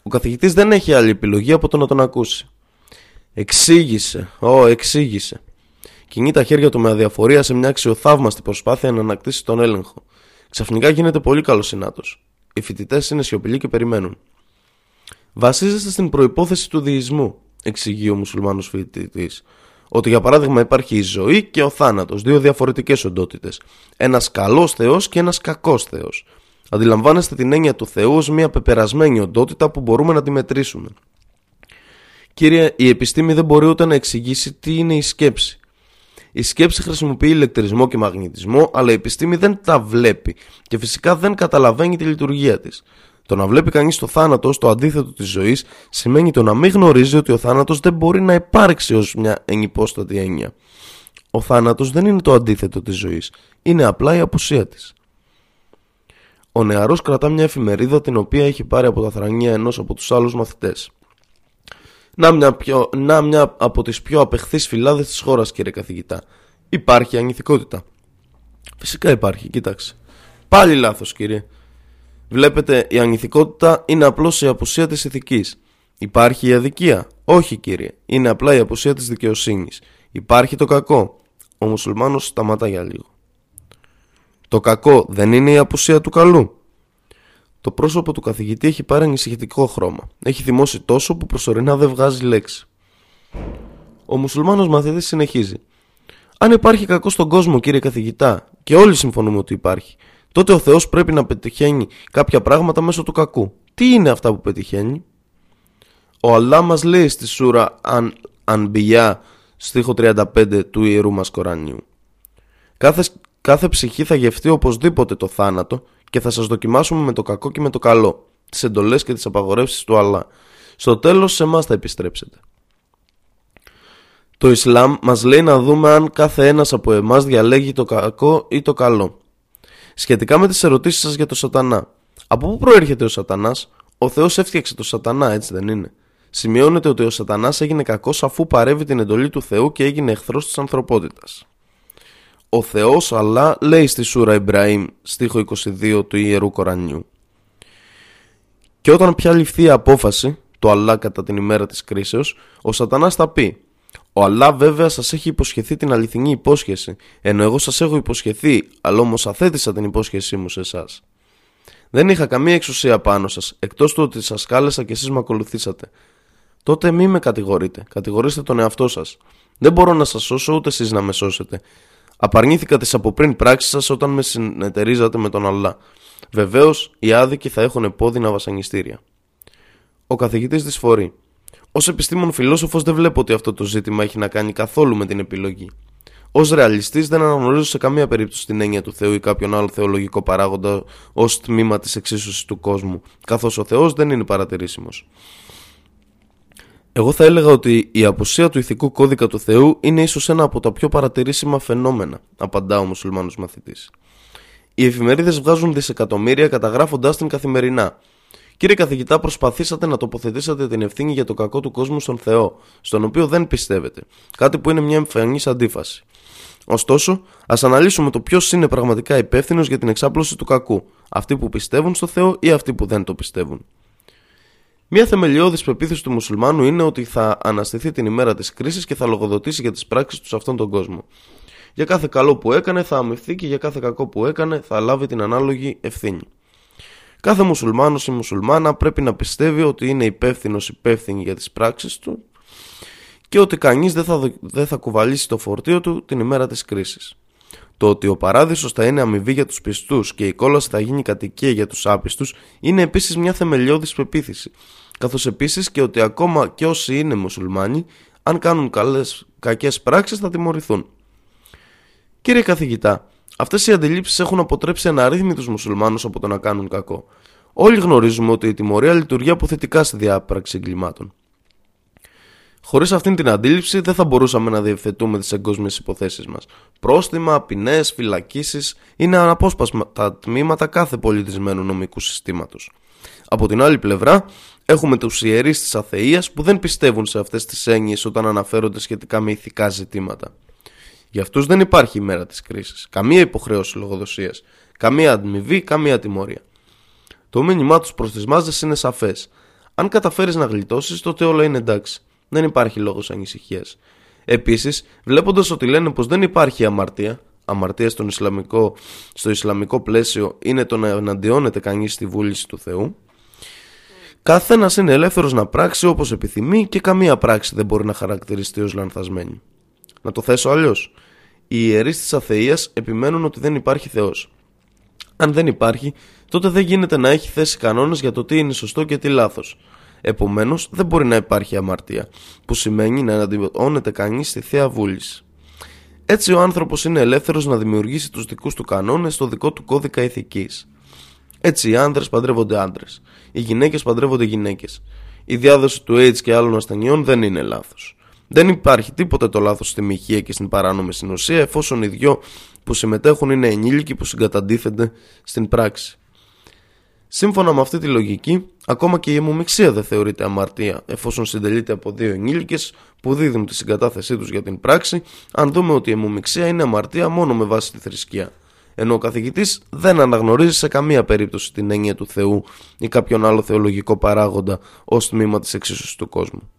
Ο καθηγητής δεν έχει άλλη επιλογή από το να τον ακούσει. Εξήγησε, ω, εξήγησε. Κινεί τα χέρια του με αδιαφορία σε μια αξιοθαύμαστη προσπάθεια να ανακτήσει τον έλεγχο. Ξαφνικά γίνεται πολύ καλός συνάτος. Οι φοιτητές είναι σιωπηλοί και περιμένουν. Βασίζεστε στην προπόθεση του διεισμού, εξηγεί ο μουσουλμάνος φοιτητής. Ότι για παράδειγμα υπάρχει η ζωή και ο θάνατος, δύο διαφορετικές οντότητες. Ένας καλός Θεός και ένας κακός Θεός. Αντιλαμβάνεστε την έννοια του Θεού ως μια πεπερασμένη οντότητα που μπορούμε να τη μετρήσουμε. Κύριε, η επιστήμη δεν μπορεί ούτε να εξηγήσει τι είναι η σκέψη. Η σκέψη χρησιμοποιεί ηλεκτρισμό και μαγνητισμό, αλλά η επιστήμη δεν τα βλέπει και φυσικά δεν καταλαβαίνει τη λειτουργία της. Το να βλέπει κανείς το θάνατο ως το αντίθετο της ζωής σημαίνει το να μην γνωρίζει ότι ο θάνατος δεν μπορεί να υπάρξει ως μια ενυπόστατη έννοια. Ο θάνατος δεν είναι το αντίθετο της ζωής, είναι απλά η απουσία της. Ο νεαρός κρατά μια εφημερίδα την οποία έχει πάρει από τα θρανία ενός από τους άλλους μαθητές. Να μια, πιο, να μια από τις πιο απεχθείς φυλάδες της χώρας, κύριε καθηγητά. Υπάρχει ανηθικότητα. Φυσικά υπάρχει, κοίταξε. Πάλι λάθος, κύριε. Βλέπετε, η ανηθικότητα είναι απλώς η απουσία της ηθικής. Υπάρχει η αδικία. Όχι, κύριε. Είναι απλά η απουσία της δικαιοσύνης. Υπάρχει το κακό. Ο μουσουλμάνος σταματά για λίγο. Το κακό δεν είναι η απουσία του καλού. Το πρόσωπο του καθηγητή έχει πάρει ανησυχητικό χρώμα. Έχει θυμώσει τόσο που προσωρινά δεν βγάζει λέξη. Ο μουσουλμάνος μαθητής συνεχίζει. Αν υπάρχει κακό στον κόσμο, κύριε καθηγητά, και όλοι συμφωνούμε ότι υπάρχει, τότε ο Θεός πρέπει να πετυχαίνει κάποια πράγματα μέσω του κακού. Τι είναι αυτά που πετυχαίνει, Ο Αλλά μας λέει στη σούρα Αν Ανμπιά, στίχο 35 του ιερού μας Κορανίου. Κάθε, κάθε ψυχή θα γευτεί οπωσδήποτε το θάνατο και θα σας δοκιμάσουμε με το κακό και με το καλό, τις εντολές και τις απαγορεύσεις του Αλλά. Στο τέλος, σε εμάς θα επιστρέψετε. Το Ισλάμ μας λέει να δούμε αν κάθε ένας από εμάς διαλέγει το κακό ή το καλό. Σχετικά με τις ερωτήσεις σας για το σατανά. Από πού προέρχεται ο σατανάς; Ο Θεός έφτιαξε το σατανά έτσι δεν είναι. Σημειώνεται ότι ο σατανάς έγινε κακός αφού παρεύει την εντολή του Θεού και έγινε εχθρός της ανθρωπότητας. Ο Θεός αλλά λέει στη Σούρα Ιμπραήμ στίχο 22 του Ιερού Κορανιού. Και όταν πια ληφθεί η απόφαση, το Αλλά κατά την ημέρα της κρίσεως, ο σατανάς θα πει ο Αλλά βέβαια σας έχει υποσχεθεί την αληθινή υπόσχεση, ενώ εγώ σας έχω υποσχεθεί, αλλά όμως αθέτησα την υπόσχεσή μου σε εσάς. Δεν είχα καμία εξουσία πάνω σας, εκτός του ότι σας κάλεσα και εσείς με ακολουθήσατε. Τότε μη με κατηγορείτε, κατηγορήστε τον εαυτό σας. Δεν μπορώ να σας σώσω ούτε εσείς να με σώσετε. Απαρνήθηκα τι από πριν πράξει σας όταν με συνεταιρίζατε με τον Αλλά. Βεβαίως, οι άδικοι θα έχουν επώδυνα βασανιστήρια. Ο καθηγητής δυσφορεί. Ω επιστήμον φιλόσοφος δεν βλέπω ότι αυτό το ζήτημα έχει να κάνει καθόλου με την επιλογή. Ω ρεαλιστής δεν αναγνωρίζω σε καμία περίπτωση την έννοια του Θεού ή κάποιον άλλο θεολογικό παράγοντα ως τμήμα της εξίσωσης του κόσμου, καθώς ο Θεός δεν είναι παρατηρήσιμος. Εγώ θα έλεγα ότι η απουσία του ηθικού κώδικα του Θεού είναι ίσως ένα από τα πιο παρατηρήσιμα φαινόμενα, απαντά ο μουσουλμάνος μαθητής. Οι εφημερίδες βγάζουν δισεκατομμύρια καταγράφοντάς την καθημερινά, Κύριε καθηγητά, προσπαθήσατε να τοποθετήσετε την ευθύνη για το κακό του κόσμου στον Θεό, στον οποίο δεν πιστεύετε. Κάτι που είναι μια εμφανής αντίφαση. Ωστόσο, ας αναλύσουμε το ποιος είναι πραγματικά υπεύθυνος για την εξάπλωση του κακού, αυτοί που πιστεύουν στο Θεό ή αυτοί που δεν το πιστεύουν. Μια θεμελιώδης πεποίθηση του μουσουλμάνου είναι ότι θα αναστηθεί την ημέρα της κρίσης και θα λογοδοτήσει για τις πράξεις τους σε αυτόν τον κόσμο. Για κάθε καλό που έκανε θα αμυφθεί και για κάθε κακό που έκανε θα λάβει την ανάλογη ευθύνη. Κάθε μουσουλμάνος ή μουσουλμάνα πρέπει να πιστεύει ότι είναι υπεύθυνος υπεύθυνη για τις πράξεις του και ότι κανείς δεν θα, δεν θα κουβαλήσει το φορτίο του την ημέρα της κρίσης. Το ότι ο παράδεισος θα είναι αμοιβή για τους πιστούς και η κόλαση θα γίνει κατοικία για τους άπιστους είναι επίσης μια θεμελιώδης πεποίθηση, καθώς επίσης και ότι ακόμα και όσοι είναι μουσουλμάνοι, αν κάνουν καλές, κακές πράξεις θα τιμωρηθούν. Κύριε καθηγητά, Αυτές οι αντιλήψεις έχουν αποτρέψει αναρρύθμιτου μουσουλμάνους από το να κάνουν κακό. Όλοι γνωρίζουμε ότι η τιμωρία λειτουργεί αποθετικά στη διάπραξη εγκλημάτων. Χωρίς αυτήν την αντίληψη δεν θα μπορούσαμε να διευθετούμε τις εγκόσμιες υποθέσεις μας. Πρόστιμα, ποινές, φυλακίσεις είναι αναπόσπαστα τμήματα κάθε πολιτισμένου νομικού συστήματος. Από την άλλη πλευρά, έχουμε τους ιερείς της αθεία που δεν πιστεύουν σε αυτές τις έννοιες όταν αναφέρονται σχετικά με ηθικά ζητήματα. Για αυτούς δεν υπάρχει η μέρα της κρίσης. Καμία υποχρέωση λογοδοσίας. Καμία αντιμοιβή, καμία τιμωρία. Το μήνυμά τους προ τι μάζε είναι σαφές. Αν καταφέρεις να γλιτώσεις, τότε όλα είναι εντάξει. Δεν υπάρχει λόγος ανησυχίας. Επίσης, βλέποντας ότι λένε πως δεν υπάρχει αμαρτία, αμαρτία στον Ισλαμικό, στο Ισλαμικό πλαίσιο είναι το να εναντιώνεται κανείς στη βούληση του Θεού, καθένα είναι ελεύθερος να πράξει όπως επιθυμεί και καμία πράξη δεν μπορεί να χαρακτηριστεί ως λανθασμένη. Να το θέσω αλλιώς. Οι ιερείς της Αθεία επιμένουν ότι δεν υπάρχει Θεός. Αν δεν υπάρχει, τότε δεν γίνεται να έχει θέσει κανόνες για το τι είναι σωστό και τι λάθος. Επομένως, δεν μπορεί να υπάρχει αμαρτία, που σημαίνει να εναντιώνεται κανείς στη θεία βούληση. Έτσι, ο άνθρωπος είναι ελεύθερος να δημιουργήσει τους δικούς του κανόνες στο δικό του κώδικα ηθικής. Έτσι, οι άνδρες παντρεύονται άντρε. Οι γυναίκες παντρεύονται γυναίκες. Η διάδοση του AIDS και άλλων ασθενειών δεν είναι λάθος. Δεν υπάρχει τίποτε το λάθος στη μοιχεία και στην παράνομη συνοσία εφόσον οι δυο που συμμετέχουν είναι ενήλικοι που συγκαταντίθενται στην πράξη. Σύμφωνα με αυτή τη λογική, ακόμα και η αιμομηξία δεν θεωρείται αμαρτία εφόσον συντελείται από δύο ενήλικες που δίδουν τη συγκατάθεσή τους για την πράξη, αν δούμε ότι η αιμομηξία είναι αμαρτία μόνο με βάση τη θρησκεία. Ενώ ο καθηγητής δεν αναγνωρίζει σε καμία περίπτωση την έννοια του Θεού ή κάποιον άλλο θεολογικό παράγοντα ως τμήμα της εξίσωσης του κόσμου.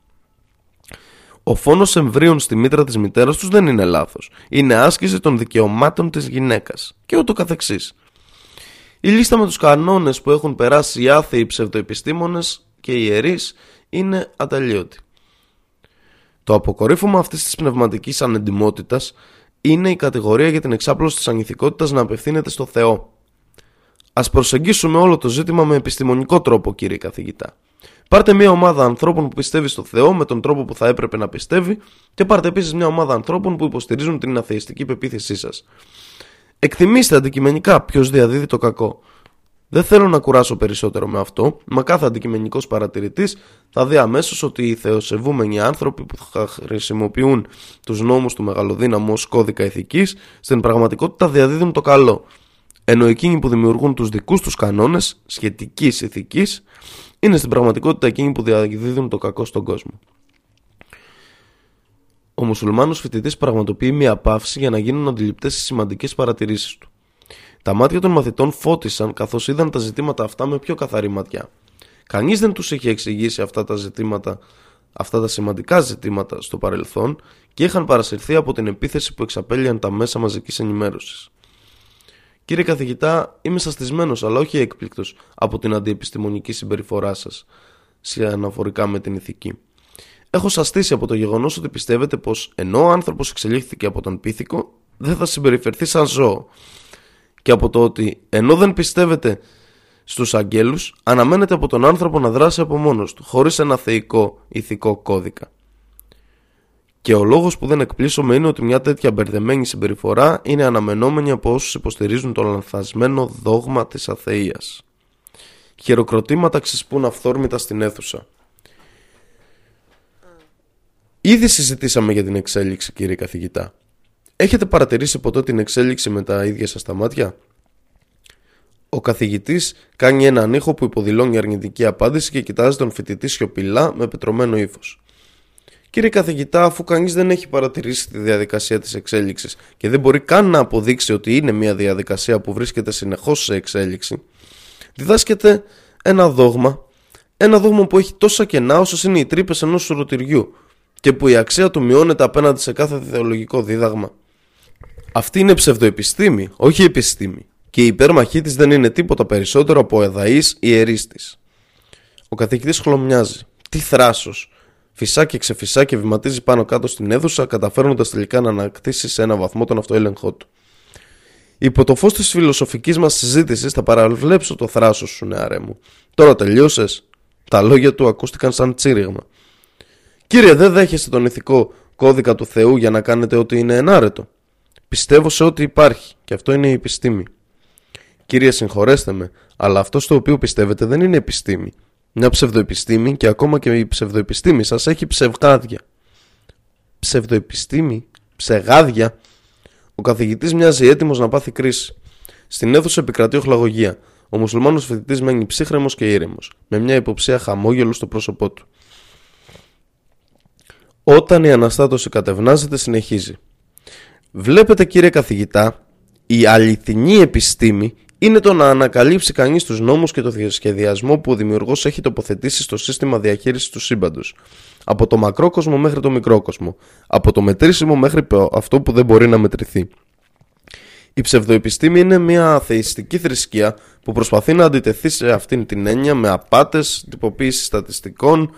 Ο φόνος εμβρίων στη μήτρα της μητέρας τους δεν είναι λάθος. Είναι άσκηση των δικαιωμάτων της γυναίκας. Και ούτω καθεξής. Η λίστα με τους κανόνες που έχουν περάσει οι άθεοι ψευδοεπιστήμονες και οι ιερείς είναι ατελείωτη. Το αποκορύφωμα αυτής της πνευματικής ανεντιμότητας είναι η κατηγορία για την εξάπλωση της ανηθικότητα να απευθύνεται στο Θεό. Α προσεγγίσουμε όλο το ζήτημα με επιστημονικό τρόπο, κύριε καθηγητά. Πάρτε μια ομάδα ανθρώπων που πιστεύει στο Θεό με τον τρόπο που θα έπρεπε να πιστεύει και πάρτε επίσης μια ομάδα ανθρώπων που υποστηρίζουν την αθεϊστική πεποίθησή σας. Εκτιμήστε αντικειμενικά ποιος διαδίδει το κακό. Δεν θέλω να κουράσω περισσότερο με αυτό, μα κάθε αντικειμενικός παρατηρητής θα δει αμέσως ότι οι θεοσεβούμενοι άνθρωποι που θα χρησιμοποιούν τους νόμους του μεγαλοδύναμου ως κώδικα ηθικής στην πραγματικότητα διαδίδουν το καλό. Ενώ εκείνοι που δημιουργούν τους δικούς τους κανόνες σχετικής ηθικής είναι στην πραγματικότητα εκείνοι που διαδίδουν το κακό στον κόσμο. Ο μουσουλμάνος φοιτητής πραγματοποιεί μια παύση για να γίνουν αντιληπτές οι σημαντικές παρατηρήσεις του. Τα μάτια των μαθητών φώτισαν καθώς είδαν τα ζητήματα αυτά με πιο καθαρή ματιά. Κανείς δεν τους είχε εξηγήσει αυτά τα ζητήματα, αυτά τα σημαντικά ζητήματα στο παρελθόν και είχαν παρασυρθεί από την επίθεση που εξαπέλυαν τα μέσα μαζικής ενημέρωσης. Κύριε καθηγητά, είμαι σαστισμένο αλλά όχι έκπληκτος από την αντιεπιστημονική συμπεριφορά σας σε αναφορικά με την ηθική. Έχω σαστήσει από το γεγονός ότι πιστεύετε πως ενώ ο άνθρωπος εξελίχθηκε από τον πίθηκο, δεν θα συμπεριφερθεί σαν ζώο. Και από το ότι ενώ δεν πιστεύετε στους αγγέλους, αναμένετε από τον άνθρωπο να δράσει από μόνος του, χωρίς ένα θεϊκό ηθικό κώδικα. Και ο λόγος που δεν εκπλήσωμαι είναι ότι μια τέτοια μπερδεμένη συμπεριφορά είναι αναμενόμενη από όσους υποστηρίζουν το λανθασμένο δόγμα της αθεία. Χειροκροτήματα ξεσπούν αυθόρμητα στην αίθουσα. Ήδη συζητήσαμε για την εξέλιξη, κύριε καθηγητά. Έχετε παρατηρήσει ποτέ την εξέλιξη με τα ίδια σας τα μάτια; Ο καθηγητής κάνει έναν ήχο που υποδηλώνει αρνητική απάντηση και κοιτάζει τον φοιτητή σιωπηλά με πετρωμένο ύφος. Κύριε καθηγητά, αφού κανείς δεν έχει παρατηρήσει τη διαδικασία της εξέλιξης και δεν μπορεί καν να αποδείξει ότι είναι μια διαδικασία που βρίσκεται συνεχώς σε εξέλιξη, διδάσκεται ένα δόγμα, ένα δόγμα που έχει τόσα κενά όσο είναι οι τρύπες ενός σουρωτηριού και που η αξία του μειώνεται απέναντι σε κάθε θεολογικό δίδαγμα. Αυτή είναι ψευδοεπιστήμη, όχι επιστήμη, και η υπέρμαχή της δεν είναι τίποτα περισσότερο από εδαής ιερής της. Ο καθηγητής χλωμιάζει. Τι θράσος! Φυσά και ξεφυσά και βηματίζει πάνω κάτω στην αίθουσα, καταφέρνοντας τελικά να ανακτήσει σε ένα βαθμό τον αυτοέλεγχό του. Υπό το φως της φιλοσοφικής μας συζήτησης θα παραβλέψω το θράσος σου, νεαρέ μου. Τώρα τελείωσε. Τα λόγια του ακούστηκαν σαν τσίριγμα. Κύριε, δεν δέχεστε τον ηθικό κώδικα του Θεού για να κάνετε ό,τι είναι ενάρετο. Πιστεύω σε ό,τι υπάρχει, και αυτό είναι η επιστήμη. Κύριε, συγχωρέστε με, αλλά αυτό στο οποίο πιστεύετε δεν είναι επιστήμη. Μια ψευδοεπιστήμη και ακόμα και η ψευδοεπιστήμη σας έχει ψευγάδια. Ψευδοεπιστήμη, ψεγάδια. Ο καθηγητής μοιάζει έτοιμος να πάθει κρίση. Στην αίθουσα επικρατεί οχλαγωγία. Ο μουσουλμάνος φοιτητής μένει ψύχρεμος και ήρεμος, με μια υποψία χαμόγελου στο πρόσωπό του. Όταν η αναστάτωση κατευνάζεται συνεχίζει. Βλέπετε κύριε καθηγητά, η αληθινή επιστήμη είναι το να ανακαλύψει κανείς τους νόμους και το σχεδιασμό που ο δημιουργός έχει τοποθετήσει στο σύστημα διαχείρισης του σύμπαντος. Από το μακρόκοσμο μέχρι το μικρόκοσμο. Από το μετρήσιμο μέχρι αυτό που δεν μπορεί να μετρηθεί. Η ψευδοεπιστήμη είναι μια θεϊστική θρησκεία που προσπαθεί να αντιτεθεί σε αυτήν την έννοια με απάτες, τυποποίηση στατιστικών,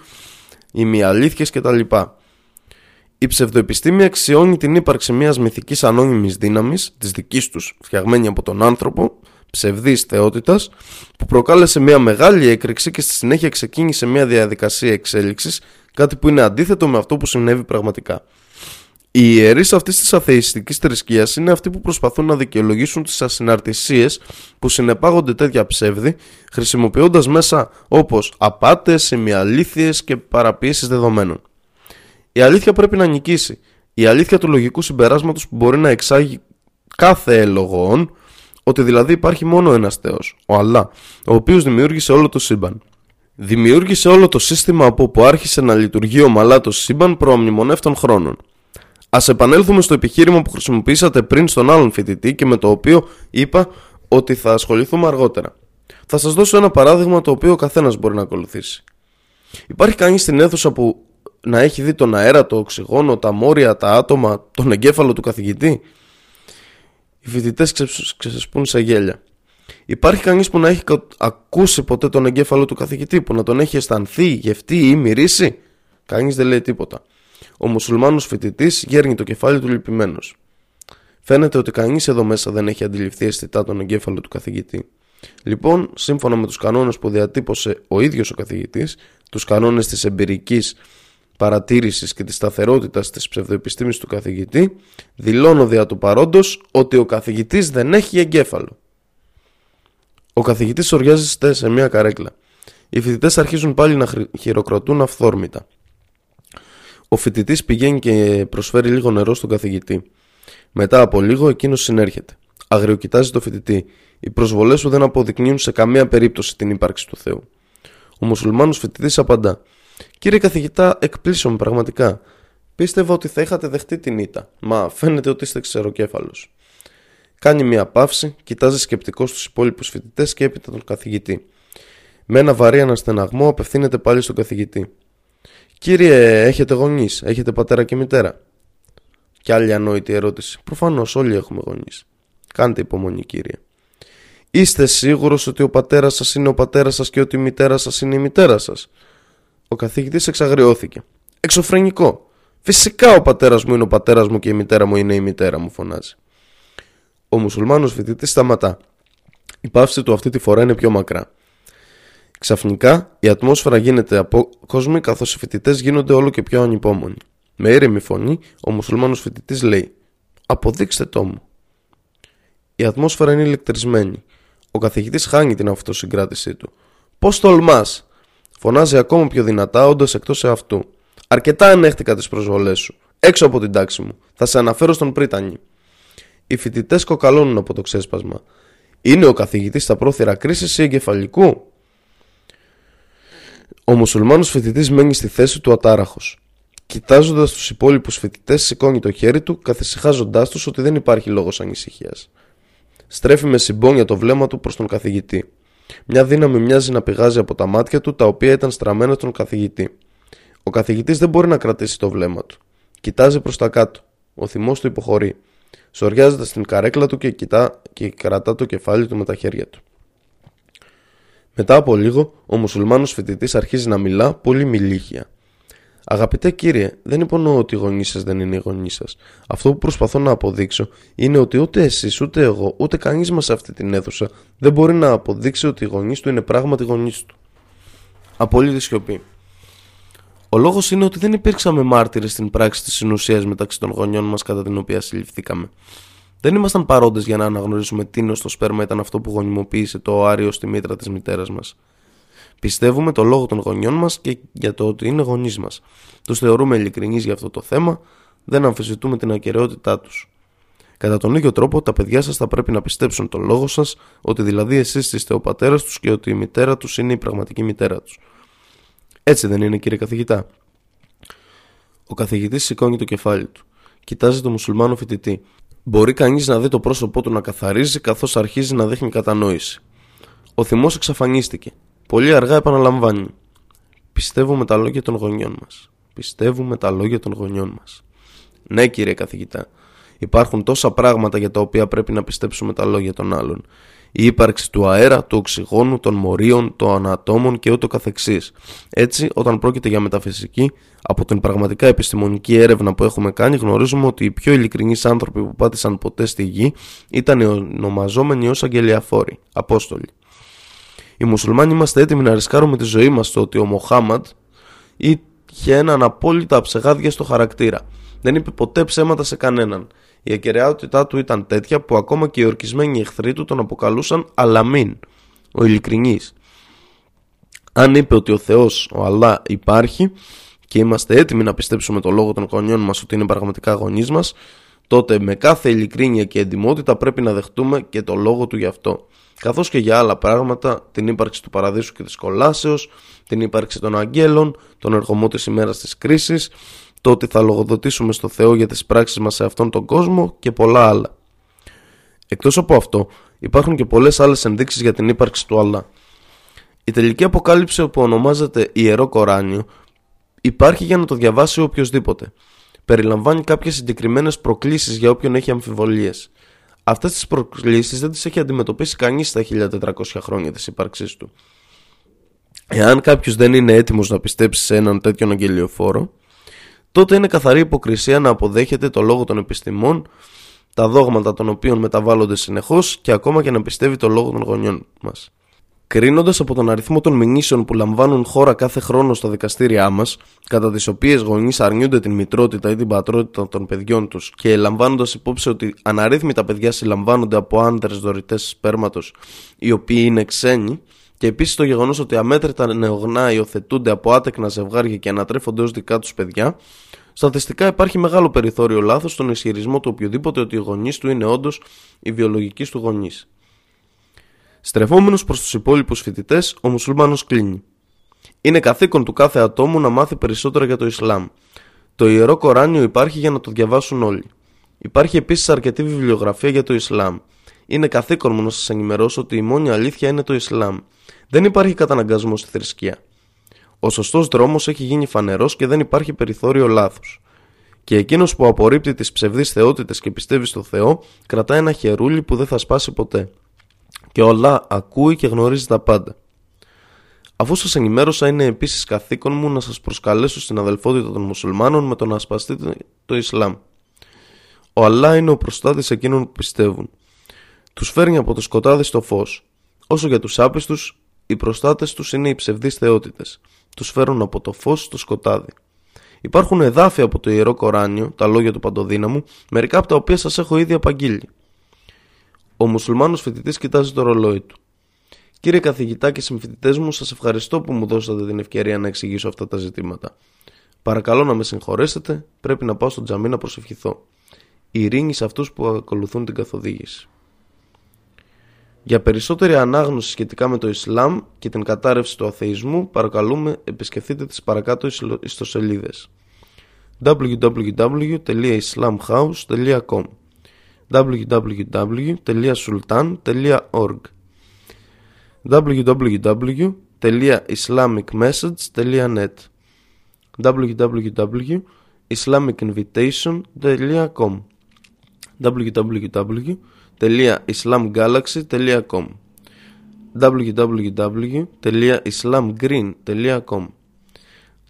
ημιαλήθειες κτλ. Η ψευδοεπιστήμη αξιώνει την ύπαρξη μιας μυθικής ανώνυμης δύναμης, της δικής τους, φτιαγμένη από τον άνθρωπο, ψευδής θεότητας που προκάλεσε μια μεγάλη έκρηξη και στη συνέχεια ξεκίνησε μια διαδικασία εξέλιξης κάτι που είναι αντίθετο με αυτό που συνέβη πραγματικά. Οι ιερείς αυτής της αθεϊστικής θρησκείας είναι αυτοί που προσπαθούν να δικαιολογήσουν τις ασυναρτησίες που συνεπάγονται τέτοια ψεύδη χρησιμοποιώντας μέσα όπως απάτες, σημειαλήθειες και παραποιήσεις δεδομένων. Η αλήθεια πρέπει να νικήσει. Η αλήθεια του λογικού συμπεράσματος που μπορεί να εξάγει κάθε έλογο ότι δηλαδή υπάρχει μόνο ένας Θεός, ο Αλλά, ο οποίος δημιούργησε όλο το σύμπαν. Δημιούργησε όλο το σύστημα από όπου άρχισε να λειτουργεί ομαλά το σύμπαν προαμνημονεύτων χρόνων. Α επανέλθουμε στο επιχείρημα που χρησιμοποιήσατε πριν στον άλλον φοιτητή και με το οποίο είπα ότι θα ασχοληθούμε αργότερα. Θα σας δώσω ένα παράδειγμα το οποίο ο καθένας μπορεί να ακολουθήσει. Υπάρχει κανείς στην αίθουσα που να έχει δει τον αέρα, το οξυγόνο, τα μόρια, τα άτομα, τον εγκέφαλο του καθηγητή. Οι φοιτητές ξεσπούν σε γέλια. Υπάρχει κανείς που να έχει ακούσει ποτέ τον εγκέφαλο του καθηγητή, που να τον έχει αισθανθεί, γευτεί ή μυρίσει; Κανείς δεν λέει τίποτα. Ο μουσουλμάνος φοιτητής γέρνει το κεφάλι του λυπημένος. Φαίνεται ότι κανείς εδώ μέσα δεν έχει αντιληφθεί αισθητά τον εγκέφαλο του καθηγητή. Λοιπόν, σύμφωνα με τους κανόνες που διατύπωσε ο ίδιος ο καθηγητής, τους κανόνες της εμπειρικής παρατήρησης και της σταθερότητας της ψευδοεπιστήμης του καθηγητή, δηλώνω δια του παρόντος ότι ο καθηγητής δεν έχει εγκέφαλο. Ο καθηγητής οριάζεται σε μια καρέκλα. Οι φοιτητές αρχίζουν πάλι να χειροκροτούν αυθόρμητα. Ο φοιτητής πηγαίνει και προσφέρει λίγο νερό στον καθηγητή. Μετά από λίγο εκείνος συνέρχεται. Αγριοκοιτάζει το φοιτητή. Οι προσβολές σου δεν αποδεικνύουν σε καμία περίπτωση την ύπαρξη του Θεού. Ο μουσουλμάνος φοιτητής απαντά. Κύριε καθηγητά, εκπλήσωμαι πραγματικά. Πίστευα ότι θα είχατε δεχτεί την ήττα. Μα φαίνεται ότι είστε ξεροκέφαλος. Κάνει μια παύση, κοιτάζει σκεπτικό στου υπόλοιπους φοιτητές και έπειτα τον καθηγητή. Με ένα βαρύ αναστεναγμό απευθύνεται πάλι στον καθηγητή. Κύριε, έχετε γονείς, έχετε πατέρα και μητέρα; Κι άλλη ανόητη ερώτηση. Προφανώς όλοι έχουμε γονείς. Κάντε υπομονή, κύριε. Είστε σίγουρος ότι ο πατέρας σας είναι ο πατέρας σας και ότι η μητέρα σας είναι η μητέρα σας; Ο καθηγητής εξαγριώθηκε. Εξωφρενικό. Φυσικά ο πατέρας μου είναι ο πατέρας μου και η μητέρα μου είναι η μητέρα μου, φωνάζει. Ο μουσουλμάνος φοιτητής σταματά. Η παύση του αυτή τη φορά είναι πιο μακρά. Ξαφνικά η ατμόσφαιρα γίνεται απόκοσμη καθώς οι φοιτητές γίνονται όλο και πιο ανυπόμονοι. Με ήρεμη φωνή, ο μουσουλμάνος φοιτητής λέει: Αποδείξτε το μου. Η ατμόσφαιρα είναι ηλεκτρισμένη. Ο καθηγητής χάνει την αυτοσυγκράτησή του. Πώς τολμάς, φωνάζει ακόμα πιο δυνατά, όντα εκτός εαυτού. Αρκετά ανέχτηκα τις προσβολές σου. Έξω από την τάξη μου. Θα σε αναφέρω στον Πρίτανη. Οι φοιτητές κοκαλώνουν από το ξέσπασμα. Είναι ο καθηγητής στα πρόθυρα κρίσης ή εγκεφαλικού; Ο μουσουλμάνος φοιτητής μένει στη θέση του ατάραχος. Κοιτάζοντας τους υπόλοιπους φοιτητές, σηκώνει το χέρι του, καθησυχάζοντάς τους ότι δεν υπάρχει λόγος ανησυχίας. Στρέφει με συμπόνια το βλέμμα του προς τον καθηγητή. Μια δύναμη μοιάζει να πηγάζει από τα μάτια του, τα οποία ήταν στραμμένα στον καθηγητή. Ο καθηγητής δεν μπορεί να κρατήσει το βλέμμα του. Κοιτάζει προς τα κάτω. Ο θυμός του υποχωρεί. Σοριάζεται στην καρέκλα του και, κοιτά, και κρατά το κεφάλι του με τα χέρια του. Μετά από λίγο, ο μουσουλμάνος φοιτητής αρχίζει να μιλά πολύ μιλήχια. Αγαπητέ κύριε, δεν υπονοώ ότι οι γονείς σας δεν είναι οι γονείς σας. Αυτό που προσπαθώ να αποδείξω είναι ότι ούτε εσείς, ούτε εγώ, ούτε κανείς μας σε αυτή την αίθουσα δεν μπορεί να αποδείξει ότι οι γονείς του είναι πράγματι γονείς του. Απόλυτη σιωπή. Ο λόγος είναι ότι δεν υπήρξαμε μάρτυρες στην πράξη της συνουσίας μεταξύ των γονιών μας κατά την οποία συλληφθήκαμε. Δεν ήμασταν παρόντες για να αναγνωρίσουμε τι το σπέρμα ήταν αυτό που γονιμοποίησε το οάριο στη μήτρα της μητέρας μας. Πιστεύουμε το λόγο των γονιών μας και για το ότι είναι γονείς μας. Τους θεωρούμε ειλικρινείς για αυτό το θέμα, δεν αμφισβητούμε την ακαιρεότητά τους. Κατά τον ίδιο τρόπο, τα παιδιά σας θα πρέπει να πιστέψουν τον λόγο σας, ότι δηλαδή εσείς είστε ο πατέρας τους και ότι η μητέρα τους είναι η πραγματική μητέρα τους. Έτσι δεν είναι, κύριε καθηγητά. Ο καθηγητής σηκώνει το κεφάλι του. Κοιτάζει τον μουσουλμάνο φοιτητή. Μπορεί κανείς να δει το πρόσωπό του να καθαρίζει καθώς αρχίζει να δείχνει κατανόηση. Ο θυμός εξαφανίστηκε. Πολύ αργά επαναλαμβάνει. Πιστεύουμε τα λόγια των γονιών μας. Πιστεύουμε τα λόγια των γονιών μας. Ναι, κύριε καθηγητά. Υπάρχουν τόσα πράγματα για τα οποία πρέπει να πιστέψουμε τα λόγια των άλλων η ύπαρξη του αέρα, του οξυγόνου, των μορίων, των ανατόμων και ούτω καθεξής. Έτσι, όταν πρόκειται για μεταφυσική, από την πραγματικά επιστημονική έρευνα που έχουμε κάνει γνωρίζουμε ότι οι πιο ειλικρινείς άνθρωποι που πάτησαν ποτέ στη γη ήταν οι ονομαζόμενοι ως αγγελιαφόροι, Απόστολοι. Οι μουσουλμάνοι είμαστε έτοιμοι να ρισκάρουμε τη ζωή μας στο ότι ο Μοχάμαντ είχε έναν απόλυτα αψεγάδια στο χαρακτήρα. Δεν είπε ποτέ ψέματα σε κανέναν. Η ακεραιότητά του ήταν τέτοια που ακόμα και οι ορκισμένοι εχθροί του τον αποκαλούσαν Αλαμίν, ο ειλικρινής. Αν είπε ότι ο Θεός, ο Αλλά, υπάρχει και είμαστε έτοιμοι να πιστέψουμε το λόγο των γονιών μας ότι είναι πραγματικά γονείς μας, τότε με κάθε ειλικρίνεια και εντυμότητα πρέπει να δεχτούμε και το λόγο του γι' αυτό. Καθώς και για άλλα πράγματα, την ύπαρξη του παραδείσου και της κολάσεως, την ύπαρξη των αγγέλων, τον ερχομό της ημέρας της κρίσης, το ότι θα λογοδοτήσουμε στο Θεό για τις πράξεις μας σε αυτόν τον κόσμο και πολλά άλλα. Εκτός από αυτό, υπάρχουν και πολλές άλλες ενδείξεις για την ύπαρξη του Αλλά. Η τελική αποκάλυψη που ονομάζεται Ιερό Κοράνιο Υπάρχει για να το διαβάσει οποιοδήποτε. Περιλαμβάνει κάποιες συγκεκριμένες προκλήσεις για όποιον έχει αμφιβολίες. Αυτές τις προκλήσεις δεν τις έχει αντιμετωπίσει κανείς στα 1400 χρόνια της ύπαρξής του. Εάν κάποιος δεν είναι έτοιμος να πιστέψει σε έναν τέτοιον αγγελιοφόρο, τότε είναι καθαρή υποκρισία να αποδέχεται το λόγο των επιστημών, τα δόγματα των οποίων μεταβάλλονται συνεχώς και ακόμα και να πιστεύει το λόγο των γονιών μας. Κρίνοντας από τον αριθμό των μηνύσεων που λαμβάνουν χώρα κάθε χρόνο στα δικαστήριά μας, κατά τις οποίες γονείς αρνιούνται την μητρότητα ή την πατρότητα των παιδιών τους και λαμβάνοντας υπόψη ότι αναρρύθμιτα παιδιά συλλαμβάνονται από άντρες δωρητές σπέρματος οι οποίοι είναι ξένοι, και επίσης το γεγονός ότι αμέτρητα νεογνά υιοθετούνται από άτεκνα ζευγάρια και ανατρέφονται ως δικά τους παιδιά, στατιστικά υπάρχει μεγάλο περιθώριο λάθος στον ισχυρισμό του οποιοδήποτε ότι οι γονείς του είναι όντως οι βιολογικοί του γονείς. Στρεφόμενος προς τους υπόλοιπους φοιτητές, ο μουσουλμάνος κλείνει. Είναι καθήκον του κάθε ατόμου να μάθει περισσότερα για το Ισλάμ. Το ιερό Κοράνιο υπάρχει για να το διαβάσουν όλοι. Υπάρχει επίσης αρκετή βιβλιογραφία για το Ισλάμ. Είναι καθήκον μου να σας ενημερώσω ότι η μόνη αλήθεια είναι το Ισλάμ. Δεν υπάρχει καταναγκασμός στη θρησκεία. Ο σωστός δρόμος έχει γίνει φανερός και δεν υπάρχει περιθώριο λάθο. Και εκείνος που απορρίπτει τις ψευδείς θεότητες και πιστεύει στο Θεό, κρατάει ένα χερούλι που δεν θα σπάσει ποτέ. Και όλα ακούει και γνωρίζει τα πάντα. Αφού σας ενημέρωσα, είναι επίσης καθήκον μου να σας προσκαλέσω στην αδελφότητα των μουσουλμάνων με το να ασπαστείτε το Ισλάμ. Ο Αλλά είναι ο προστάτης εκείνων που πιστεύουν. Τους φέρνει από το σκοτάδι στο φως. Όσο για τους άπιστους, οι προστάτες τους είναι οι ψευδείς θεότητες. Τους φέρουν από το φως στο σκοτάδι. Υπάρχουν εδάφια από το ιερό Κοράνιο, τα λόγια του Παντοδύναμου, μερικά από τα οποία σας έχω ήδη απαγγείλει. Ο μουσουλμάνος φοιτητής κοιτάζει το ρολόι του. Κύριε καθηγητά και συμφοιτητές μου, σας ευχαριστώ που μου δώσατε την ευκαιρία να εξηγήσω αυτά τα ζητήματα. Παρακαλώ να με συγχωρέσετε, πρέπει να πάω στο τζαμί να προσευχηθώ. Ειρήνη σε αυτούς που ακολουθούν την καθοδήγηση. Για περισσότερη ανάγνωση σχετικά με το Ισλάμ και την κατάρρευση του αθεϊσμού παρακαλούμε επισκεφτείτε τις παρακάτω ιστοσελίδες www.islamhouse.com www.sultan.org www.islamicmessage.net www.islamicinvitation.com www www.islamgalaxy.com www.islamgreen.com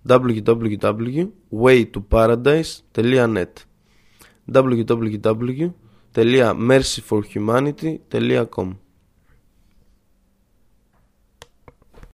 www.waytoparadise.net www.mercyforhumanity.com